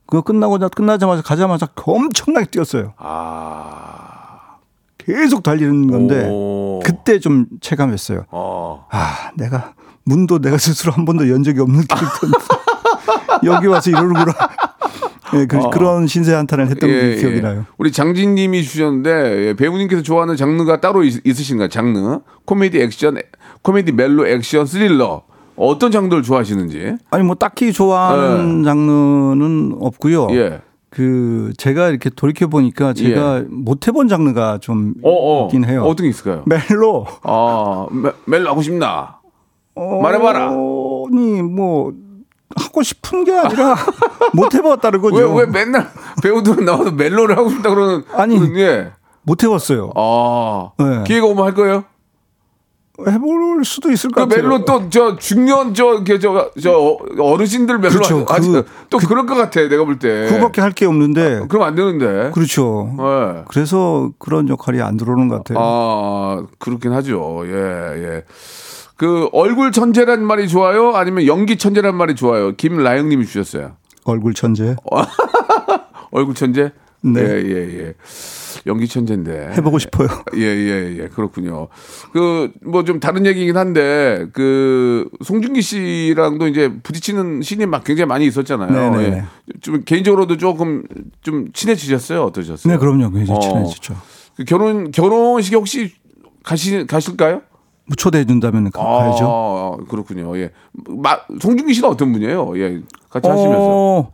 E: 그거 끝나고 나 끝나자마자 가자마자 엄청나게 뛰었어요.
B: 아.
E: 계속 달리는 건데
B: 오.
E: 그때 좀 체감했어요.
B: 어.
E: 아, 내가 문도 내가 스스로 한 번도 연 적이 없는 캐릭터인데 [LAUGHS] 여기 와서 이러는구나. [LAUGHS] 네, 그, 런 신세 한탄을 했던 게 기억이 나요.
B: 어. 우리 장진님이 주셨는데 예, 배우님께서 좋아하는 장르가 따로 있, 있으신가요? 장르? 코미디, 액션, 코미디, 멜로, 액션, 스릴러 어떤 장르를 좋아하시는지?
E: 아니 뭐 딱히 좋아하는 장르는 없고요.
B: 예.
E: 그 제가 이렇게 돌이켜 보니까 제가 못 해본 장르가 좀
B: 어, 어.
E: 있긴 해요.
B: 어떤 게 있을까요?
E: 멜로.
B: 아, 멜- 멜로 하고 싶나?
E: 어,
B: 말해봐라.
E: 아니 뭐 하고 싶은 게 아니라 [LAUGHS] 못 해봤다는 거죠.
B: 왜, 왜 맨날 배우들은 나와서 멜로를 하고 싶다 그러는.
E: 아니.
B: 예.
E: 못 해봤어요.
B: 아.
E: 네.
B: 기회가 오면 할 거예요?
E: 해볼 수도 있을
B: 그
E: 것 같아요.
B: 멜로 또 저 중년 저저 저 어르신들 멜로
E: 그렇죠.
B: 하지
E: 그-
B: 또 그 럴 것 같아 내가 볼 때.
E: 그거밖에 할 게 없는데.
B: 그럼 안 되는데.
E: 그렇죠.
B: 예.
E: 그래서 그런 역할이 안 들어오는 것 같아요.
B: 아, 그렇긴 하죠. 예, 예. 그 얼굴 천재란 말이 좋아요? 아니면 연기 천재란 말이 좋아요? 김라영 님이 주셨어요.
E: 얼굴 천재. [LAUGHS]
B: 얼굴 천재?
E: 네.
B: 예, 예, 예. 연기 천재인데.
E: 해보고 싶어요.
B: 예, 예, 예. 그렇군요. 그, 뭐 좀 다른 얘기긴 한데, 그, 송중기 씨랑도 이제 부딪히는 신이 막 굉장히 많이 있었잖아요.
E: 네 네.
B: 예. 좀 개인적으로도 조금 좀 친해지셨어요? 어떠셨어요?
E: 네, 그럼요. 굉장히
B: 어.
E: 친해지죠.
B: 그 결혼, 결혼식에 혹시 가시, 가실까요?
E: 뭐 초대해 준다면 가야죠.
B: 아, 그렇군요. 예. 마, 송중기 씨는 어떤 분이에요? 예. 같이 하시면서.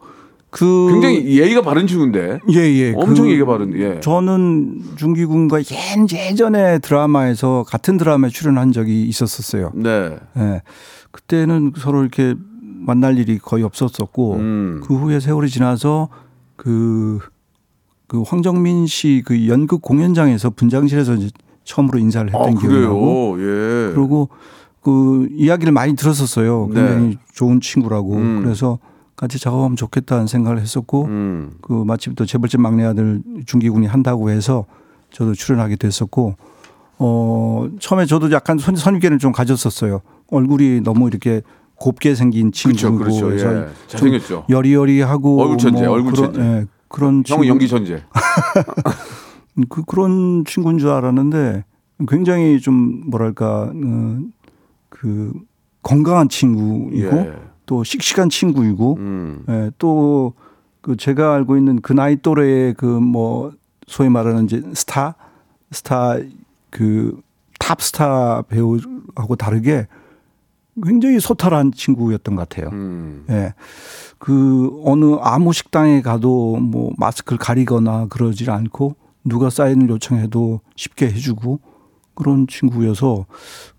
E: 어, 그
B: 굉장히 예의가 바른 친구인데.
E: 예, 예.
B: 엄청
E: 그
B: 예의가 바른, 예.
E: 저는 중기 군과 예- 예전에 드라마에서 같은 드라마에 출연한 적이 있었었어요.
B: 네.
E: 예. 그때는 서로 이렇게 만날 일이 거의 없었었고
B: 음.
E: 그 후에 세월이 지나서 그, 그 황정민 씨 그 연극 공연장에서 분장실에서 처음으로 인사를 했던
B: 아,
E: 기억이 나고?
B: 예.
E: 그리고 그 이야기를 많이 들었었어요. 굉장히
B: 네.
E: 좋은 친구라고
B: 음.
E: 그래서 같이 작업하면 좋겠다는 생각을 했었고
B: 음.
E: 그 마침 또 재벌집 막내 아들 중기군이 한다고 해서 저도 출연하게 됐었고 어 처음에 저도 약간 선, 선입견을 좀 가졌었어요. 얼굴이 너무 이렇게 곱게 생긴
B: 그렇죠,
E: 친구고
B: 그렇죠.
E: 그래서
B: 예. 잘생겼죠.
E: 여리여리하고
B: 얼굴 천재, 얼굴
E: 그런,
B: 천재.
E: 예, 그런 친구-
B: 연기 천재. [LAUGHS]
E: 그 그런 친구인 줄 알았는데 굉장히 좀 뭐랄까 어, 그 건강한 친구이고
B: 예.
E: 또 씩씩한 친구이고
B: 음.
E: 예, 또그 제가 알고 있는 그 나이 또래의 그 뭐 소위 말하는 이제 스타 스타 그 탑스타 배우하고 다르게 굉장히 소탈한 친구였던 것 같아요.
B: 음.
E: 예. 그 어느 아무 식당에 가도 뭐 마스크를 가리거나 그러질 않고 누가 사인을 요청해도 쉽게 해주고 그런 친구여서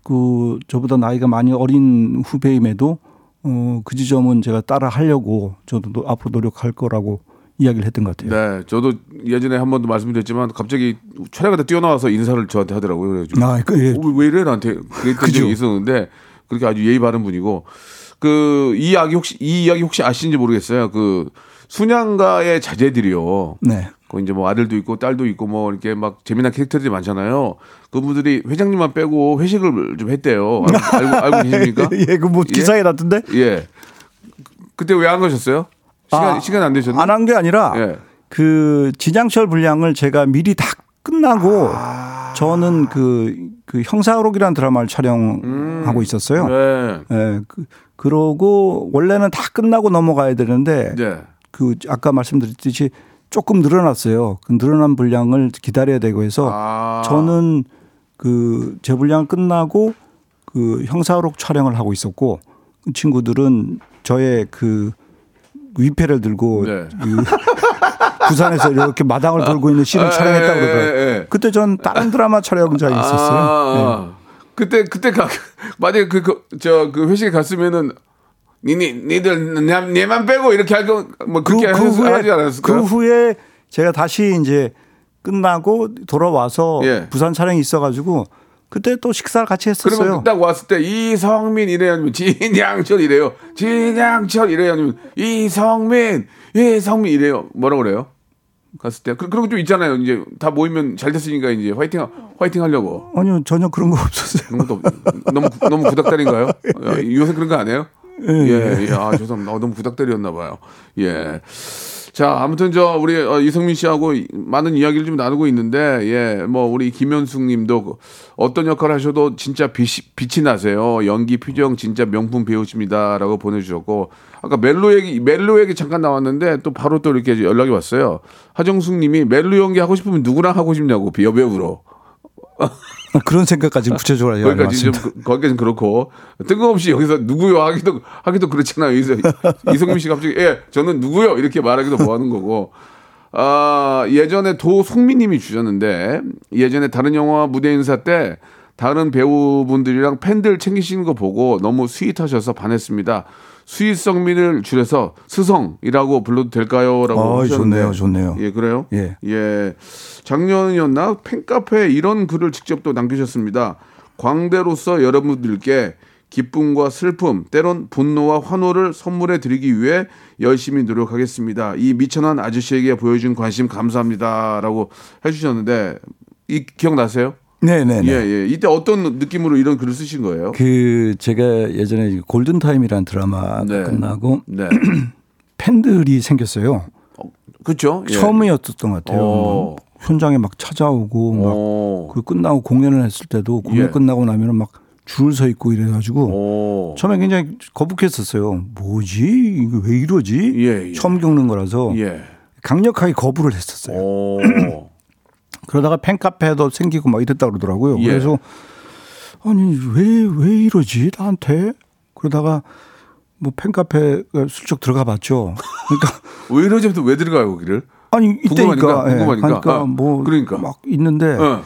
E: 그 저보다 나이가 많이 어린 후배임에도 어 그 지점은 제가 따라 하려고 저도 노- 앞으로 노력할 거라고 이야기를 했던 것 같아요.
B: 네, 저도 예전에 한 번도 말씀드렸지만 갑자기 촬영하다 뛰어나와서 인사를 저한테 하더라고요. 그래가지고
E: 아, 그, 예.
B: 어, 왜 이래 나한테 그랬던. 적이 있었는데 그렇게 아주 예의 바른 분이고 그 이 이야기 혹시 이 이야기 혹시 아시는지 모르겠어요. 그 순양가의 자제들이요.
E: 네.
B: 그 이제 뭐 아들도 있고 딸도 있고 뭐 이렇게 막 재미난 캐릭터들이 많잖아요. 그분들이 회장님만 빼고 회식을 좀 했대요. 알고 [LAUGHS] 알고, 알고 계십니까? [LAUGHS]
E: 예, 그 뭐 기사에 났던데?
B: 예. 그때 왜 안 가셨어요? 시간
E: 아,
B: 시간 안 되셨나?
E: 안한 게 아니라
B: 예.
E: 그 진양철 분량을 제가 미리 다 끝나고
B: 아.
E: 저는 그, 그 형사록이라는 드라마를 촬영하고 있었어요.
B: 네.
E: 예, 그, 그러고 원래는 다 끝나고 넘어가야 되는데
B: 네.
E: 그 아까 말씀드렸듯이 조금 늘어났어요. 그 늘어난 분량을 기다려야 되고 해서
B: 아.
E: 저는 그제 분량 끝나고 그 형사록 촬영을 하고 있었고 그 친구들은 저의 그 위패를 들고
B: 네.
E: 그 [LAUGHS] 부산에서 이렇게 마당을 돌고 있는 씬을
B: 아,
E: 촬영했다고
B: 예, 예,
E: 그러더라고요.
B: 예.
E: 그때 전 다른 드라마 촬영장에 있었어요.
B: 아,
E: 네.
B: 그때 그때 가 [LAUGHS] 만약에 그저 그 회식에 갔으면은 니니 니들 내- 내만 빼고 이렇게 할거 뭐
E: 그,
B: 그렇게
E: 그
B: 하지
E: 후에
B: 않았을까요?
E: 그 후에 제가 다시 이제 끝나고 돌아와서
B: 예.
E: 부산 촬영이 있어가지고 그때 또 식사를 같이 했었어요.
B: 그러면 딱 왔을 때 이성민 이래요 아니면 진양철 이래요 진양철 이래요 아니면 이성민 이성민 이래요 뭐라고 그래요? 갔을 때 그, 그런 거 좀 있잖아요 이제 다 모이면 잘 됐으니까 이제 화이팅 화이팅 하려고
E: 아니요 전혀 그런 거 없었어요.
B: 그런 것도 없- 너무 너무 구닥다리인가요? [LAUGHS] 아, 요새 그런 거 안 해요? 예, 예. 아, 죄송합니다. 어, 너무 구닥다리였나 봐요. 예. 자, 아무튼 저 우리 어, 이성민 씨하고 이- 많은 이야기를 좀 나누고 있는데 예, 뭐 우리 김현숙 님도 그 어떤 역할 하셔도 진짜 빛이, 빛이 나세요. 연기 표정 진짜 명품 배우십니다라고 보내 주셨고 아까 멜로 얘기 멜로 얘기 잠깐 나왔는데 또 바로 또 이렇게 연락이 왔어요. 하정숙 님이 멜로 연기 하고 싶으면 누구랑 하고 싶냐고 여배우로. [LAUGHS]
E: 그런 생각까지 구체적으로
B: 거기까지 좀
E: 않았습니다.
B: 그- 거기까지는 그렇고 뜬금없이 여기서 누구요 하기도 하기도 그렇잖아요. 여기서 이성민 씨 갑자기 예 저는 누구요 이렇게 말하기도 뭐 하는 거고. 아 예전에 도송민님이 주셨는데 예전에 다른 영화 무대 인사 때 다른 배우분들이랑 팬들 챙기시는 거 보고 너무 스윗하셔서 반했습니다. 스윗성민을 줄여서 스성이라고 불러도 될까요?라고
E: 어, 좋네요, 좋네요.
B: 예 그래요?
E: 예.
B: 예. 작년이었나 팬카페에 이런 글을 직접 또 남기셨습니다. 광대로서 여러분들께 기쁨과 슬픔, 때론 분노와 환호를 선물해 드리기 위해 열심히 노력하겠습니다. 이 미천한 아저씨에게 보여준 관심 감사합니다라고 해주셨는데 이 기억나세요?
E: 네네네.
B: 예, 예. 이때 어떤 느낌으로 이런 글을 쓰신 거예요?
E: 그 제가 예전에 골든 타임이라는 드라마가
B: 네.
E: 끝나고
B: 네. [CLEARS THROAT]
E: 팬들이 생겼어요.
B: 그렇죠. 예.
E: 처음이었던 것 같아요.
B: 어.
E: 뭐 현장에 막 찾아오고 막
B: 오.
E: 그 끝나고 공연을 했을 때도 공연
B: 예.
E: 끝나고 나면은 막 줄 서 있고 이래가지고
B: 오.
E: 처음에 굉장히 거북했었어요. 뭐지? 이거 왜 이러지?
B: 예, 예.
E: 처음 겪는 거라서
B: 예.
E: 강력하게 거부를 했었어요.
B: 오.
E: 그러다가 팬카페도 생기고 막 이랬다 그러더라고요.
B: 예.
E: 그래서 아니 왜왜 이러지 나한테? 그러다가 뭐 팬카페가 슬쩍 들어가 봤죠. 그러니까 [LAUGHS]
B: 왜 이러지부터 왜 들어가요, 거기를?
E: 아니
B: 궁금하니까,
E: 이때니까 예.
B: 궁금하니까.
E: 그러니까
B: 어,
E: 뭐
B: 그러니까.
E: 막 있는데
B: 어.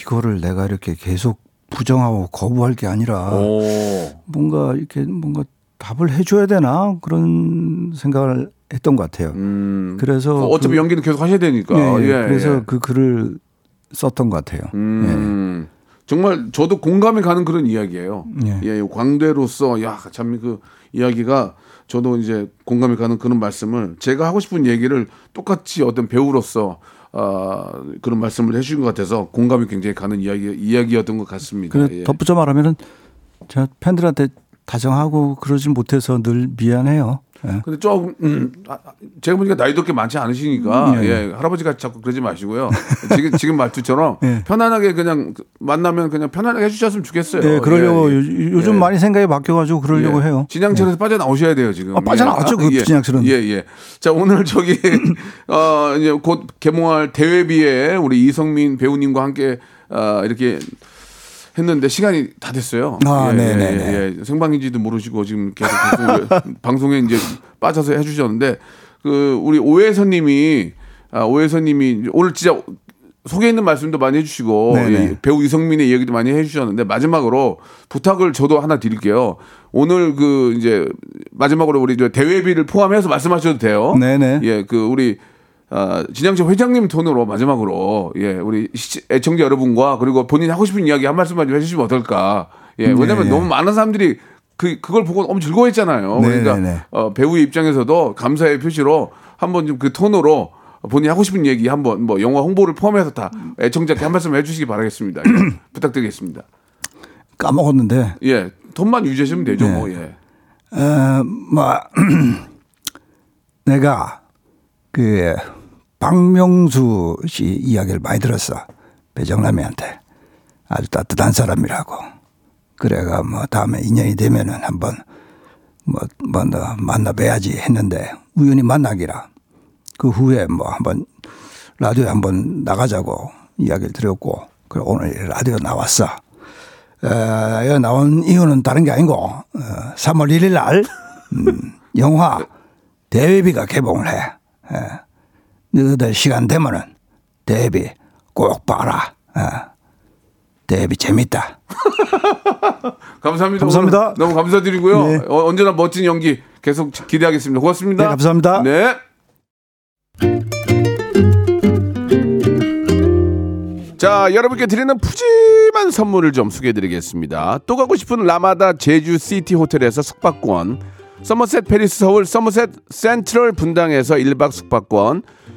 E: 이거를 내가 이렇게 계속 부정하고 거부할 게 아니라
B: 오.
E: 뭔가 이렇게 뭔가 답을 해줘야 되나 그런 생각을 했던 것 같아요.
B: 음.
E: 그래서
B: 어차피
E: 그-
B: 연기는 계속 하셔야 되니까.
E: 예, 예.
B: 예,
E: 그래서
B: 예.
E: 그 글을 썼던 것 같아요.
B: 음. 정말 저도 공감이 가는 그런 이야기예요.
E: 예.
B: 예, 광대로서 야 참 그 이야기가 저도 이제 공감이 가는 그런 말씀을 제가 하고 싶은 얘기를 똑같이 어떤 배우로서 아 그런 말씀을 해주신 것 같아서 공감이 굉장히 가는 이야기 이야기였던 것 같습니다.
E: 그래
B: 예.
E: 덧붙여 말하면은 제가 팬들한테 다정하고 그러진 못해서 늘 미안해요. 예.
B: 근데 조금 음, 아, 아, 제가 보니까 나이도 그렇게 많지 않으시니까
E: 음, 예.
B: 예, 할아버지가 자꾸 그러지 마시고요. 지금 지금 말투처럼 [LAUGHS]
E: 예.
B: 편안하게 그냥 만나면 그냥 편안하게 해주셨으면 좋겠어요.
E: 네, 그러려고
B: 예,
E: 요-
B: 예.
E: 많이 생각이 바뀌어가지고 그러려고
B: 예.
E: 해요.
B: 진양철에서 빠져 나오셔야 돼요 지금.
E: 아, 빠져나왔죠, 그 진양철은.
B: 예, 예. 자 오늘 저기 [LAUGHS] 어 이제 곧 개봉할 대회비에 우리 이성민 배우님과 함께 어, 이렇게 했는데 시간이 다 됐어요.
E: 아,
B: 예,
E: 네네네.
B: 예, 예. 생방인지도 모르시고 지금 계속 [LAUGHS] 방송에, 이제 빠져서 해주셨는데 그 우리 오해선님이 아, 오해선님이 오늘 진짜 속에 있는 말씀도 많이 해주시고
E: 네네.
B: 이 배우 이성민의 이야기도 많이 해주셨는데 마지막으로 부탁을 저도 하나 드릴게요. 오늘 그 이제 마지막으로 우리 저 대회비를 포함해서 말씀하셔도 돼요.
E: 네네.
B: 예, 그 우리 아, 진양철 회장님 톤으로 마지막으로 예, 우리 시- 애청자 여러분과 그리고 본인이 하고 싶은 이야기 한 말씀만 좀 해주시면 어떨까? 예, 왜냐면
E: 네, 네.
B: 너무 많은 사람들이 그 그걸 보고 너무 즐거워했잖아요.
E: 네,
B: 그러니까
E: 네, 네.
B: 어, 배우의 입장에서도 감사의 표시로 한번 좀 그 톤으로 본인이 하고 싶은 얘기 한번 뭐 영화 홍보를 포함해서 다 애청자께 한 말씀 해주시기 바라겠습니다. 예, [CLEARS THROAT] 부탁드리겠습니다.
E: 까먹었는데
B: 예, 톤만 유지하시면 되죠. 뭐 예.
E: 어, 뭐 [CLEARS THROAT] 내가 그 박명수 씨 이야기를 많이 들었어 배정남이한테 아주 따뜻한 사람이라고 그래가 뭐 다음에 인연이 되면은 한번 뭐 뭐 만나 뵈야지 했는데 우연히 만나기라 그 후에 뭐 한번 라디오에 한번 나가자고 이야기를 드렸고 그래 오늘 라디오 나왔어. 에, 나온 이유는 다른 게 아니고 어, 3월 1일 날 음, 영화 대회비가 개봉을 해. 에, 너희들 시간 되면은 대회비 꼭 봐라. 에, 대회비 재밌다. [LAUGHS]
B: 감사합니다.
E: 감사합니다.
B: 너무 감사드리고요.
E: 네.
B: 어, 언제나 멋진 연기 계속 기대하겠습니다. 고맙습니다.
E: 네, 감사합니다.
B: 네. 자, 여러분께 드리는 푸짐한 선물을 좀 소개해 드리겠습니다. 또 가고 싶은 라마다 제주 시티 호텔에서 숙박권, 서머셋 팰리스 서울 서머셋 센트럴 분당에서 1박 숙박권,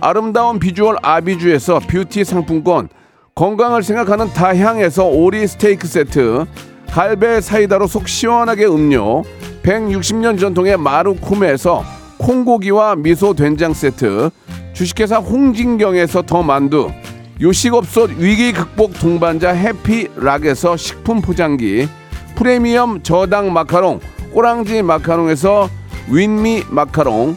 B: 아름다운 비주얼 아비주에서 뷰티 상품권 건강을 생각하는 다향에서 오리 스테이크 세트 갈배 사이다로 속 시원하게 음료 160년 전통의 마루코메에서 콩고기와 미소 된장 세트 주식회사 홍진경에서 더 만두 요식업소 위기 극복 동반자 해피락에서 식품 포장기 프리미엄 저당 마카롱 꼬랑지 마카롱에서 윈미 마카롱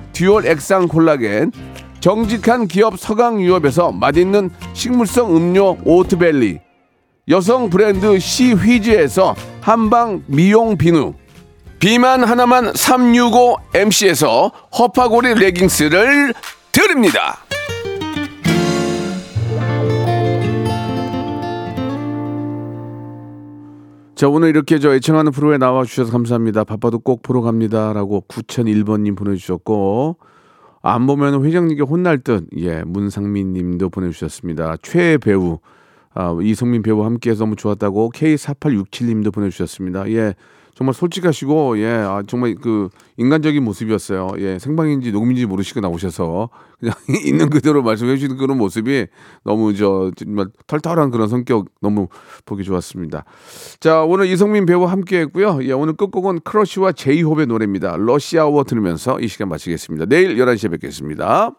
B: 듀얼 액상 콜라겐 정직한 기업 서강유업에서 맛있는 식물성 음료 오트벨리 여성 브랜드 시휘즈에서 한방 미용 비누 비만 하나만 365MC에서 허파고리 레깅스를 드립니다. 자 오늘 이렇게 저 애청하는 프로에 나와 주셔서 감사합니다. 바빠도 꼭 보러 갑니다라고 9001번 님 보내 주셨고 안 보면 회장님께 혼날 듯 예 문상민 님도 보내 주셨습니다. 최애 배우 아, 이성민 배우와 함께해서 너무 좋았다고 K4867 님도 보내 주셨습니다. 예, 정말 솔직하시고 예, 아, 정말 그 인간적인 모습이었어요. 예, 생방인지 녹음인지 모르시고 나오셔서 그냥 [LAUGHS] 있는 그대로 말씀해 주시는 그런 모습이 너무 저 정말 털털한 그런 성격 너무 보기 좋았습니다. 자, 오늘 이성민 배우와 함께 했고요. 예, 오늘 끝곡은 크러쉬와 제이홉의 노래입니다. 러시아워 들으면서 이 시간 마치겠습니다. 내일 11시에 뵙겠습니다.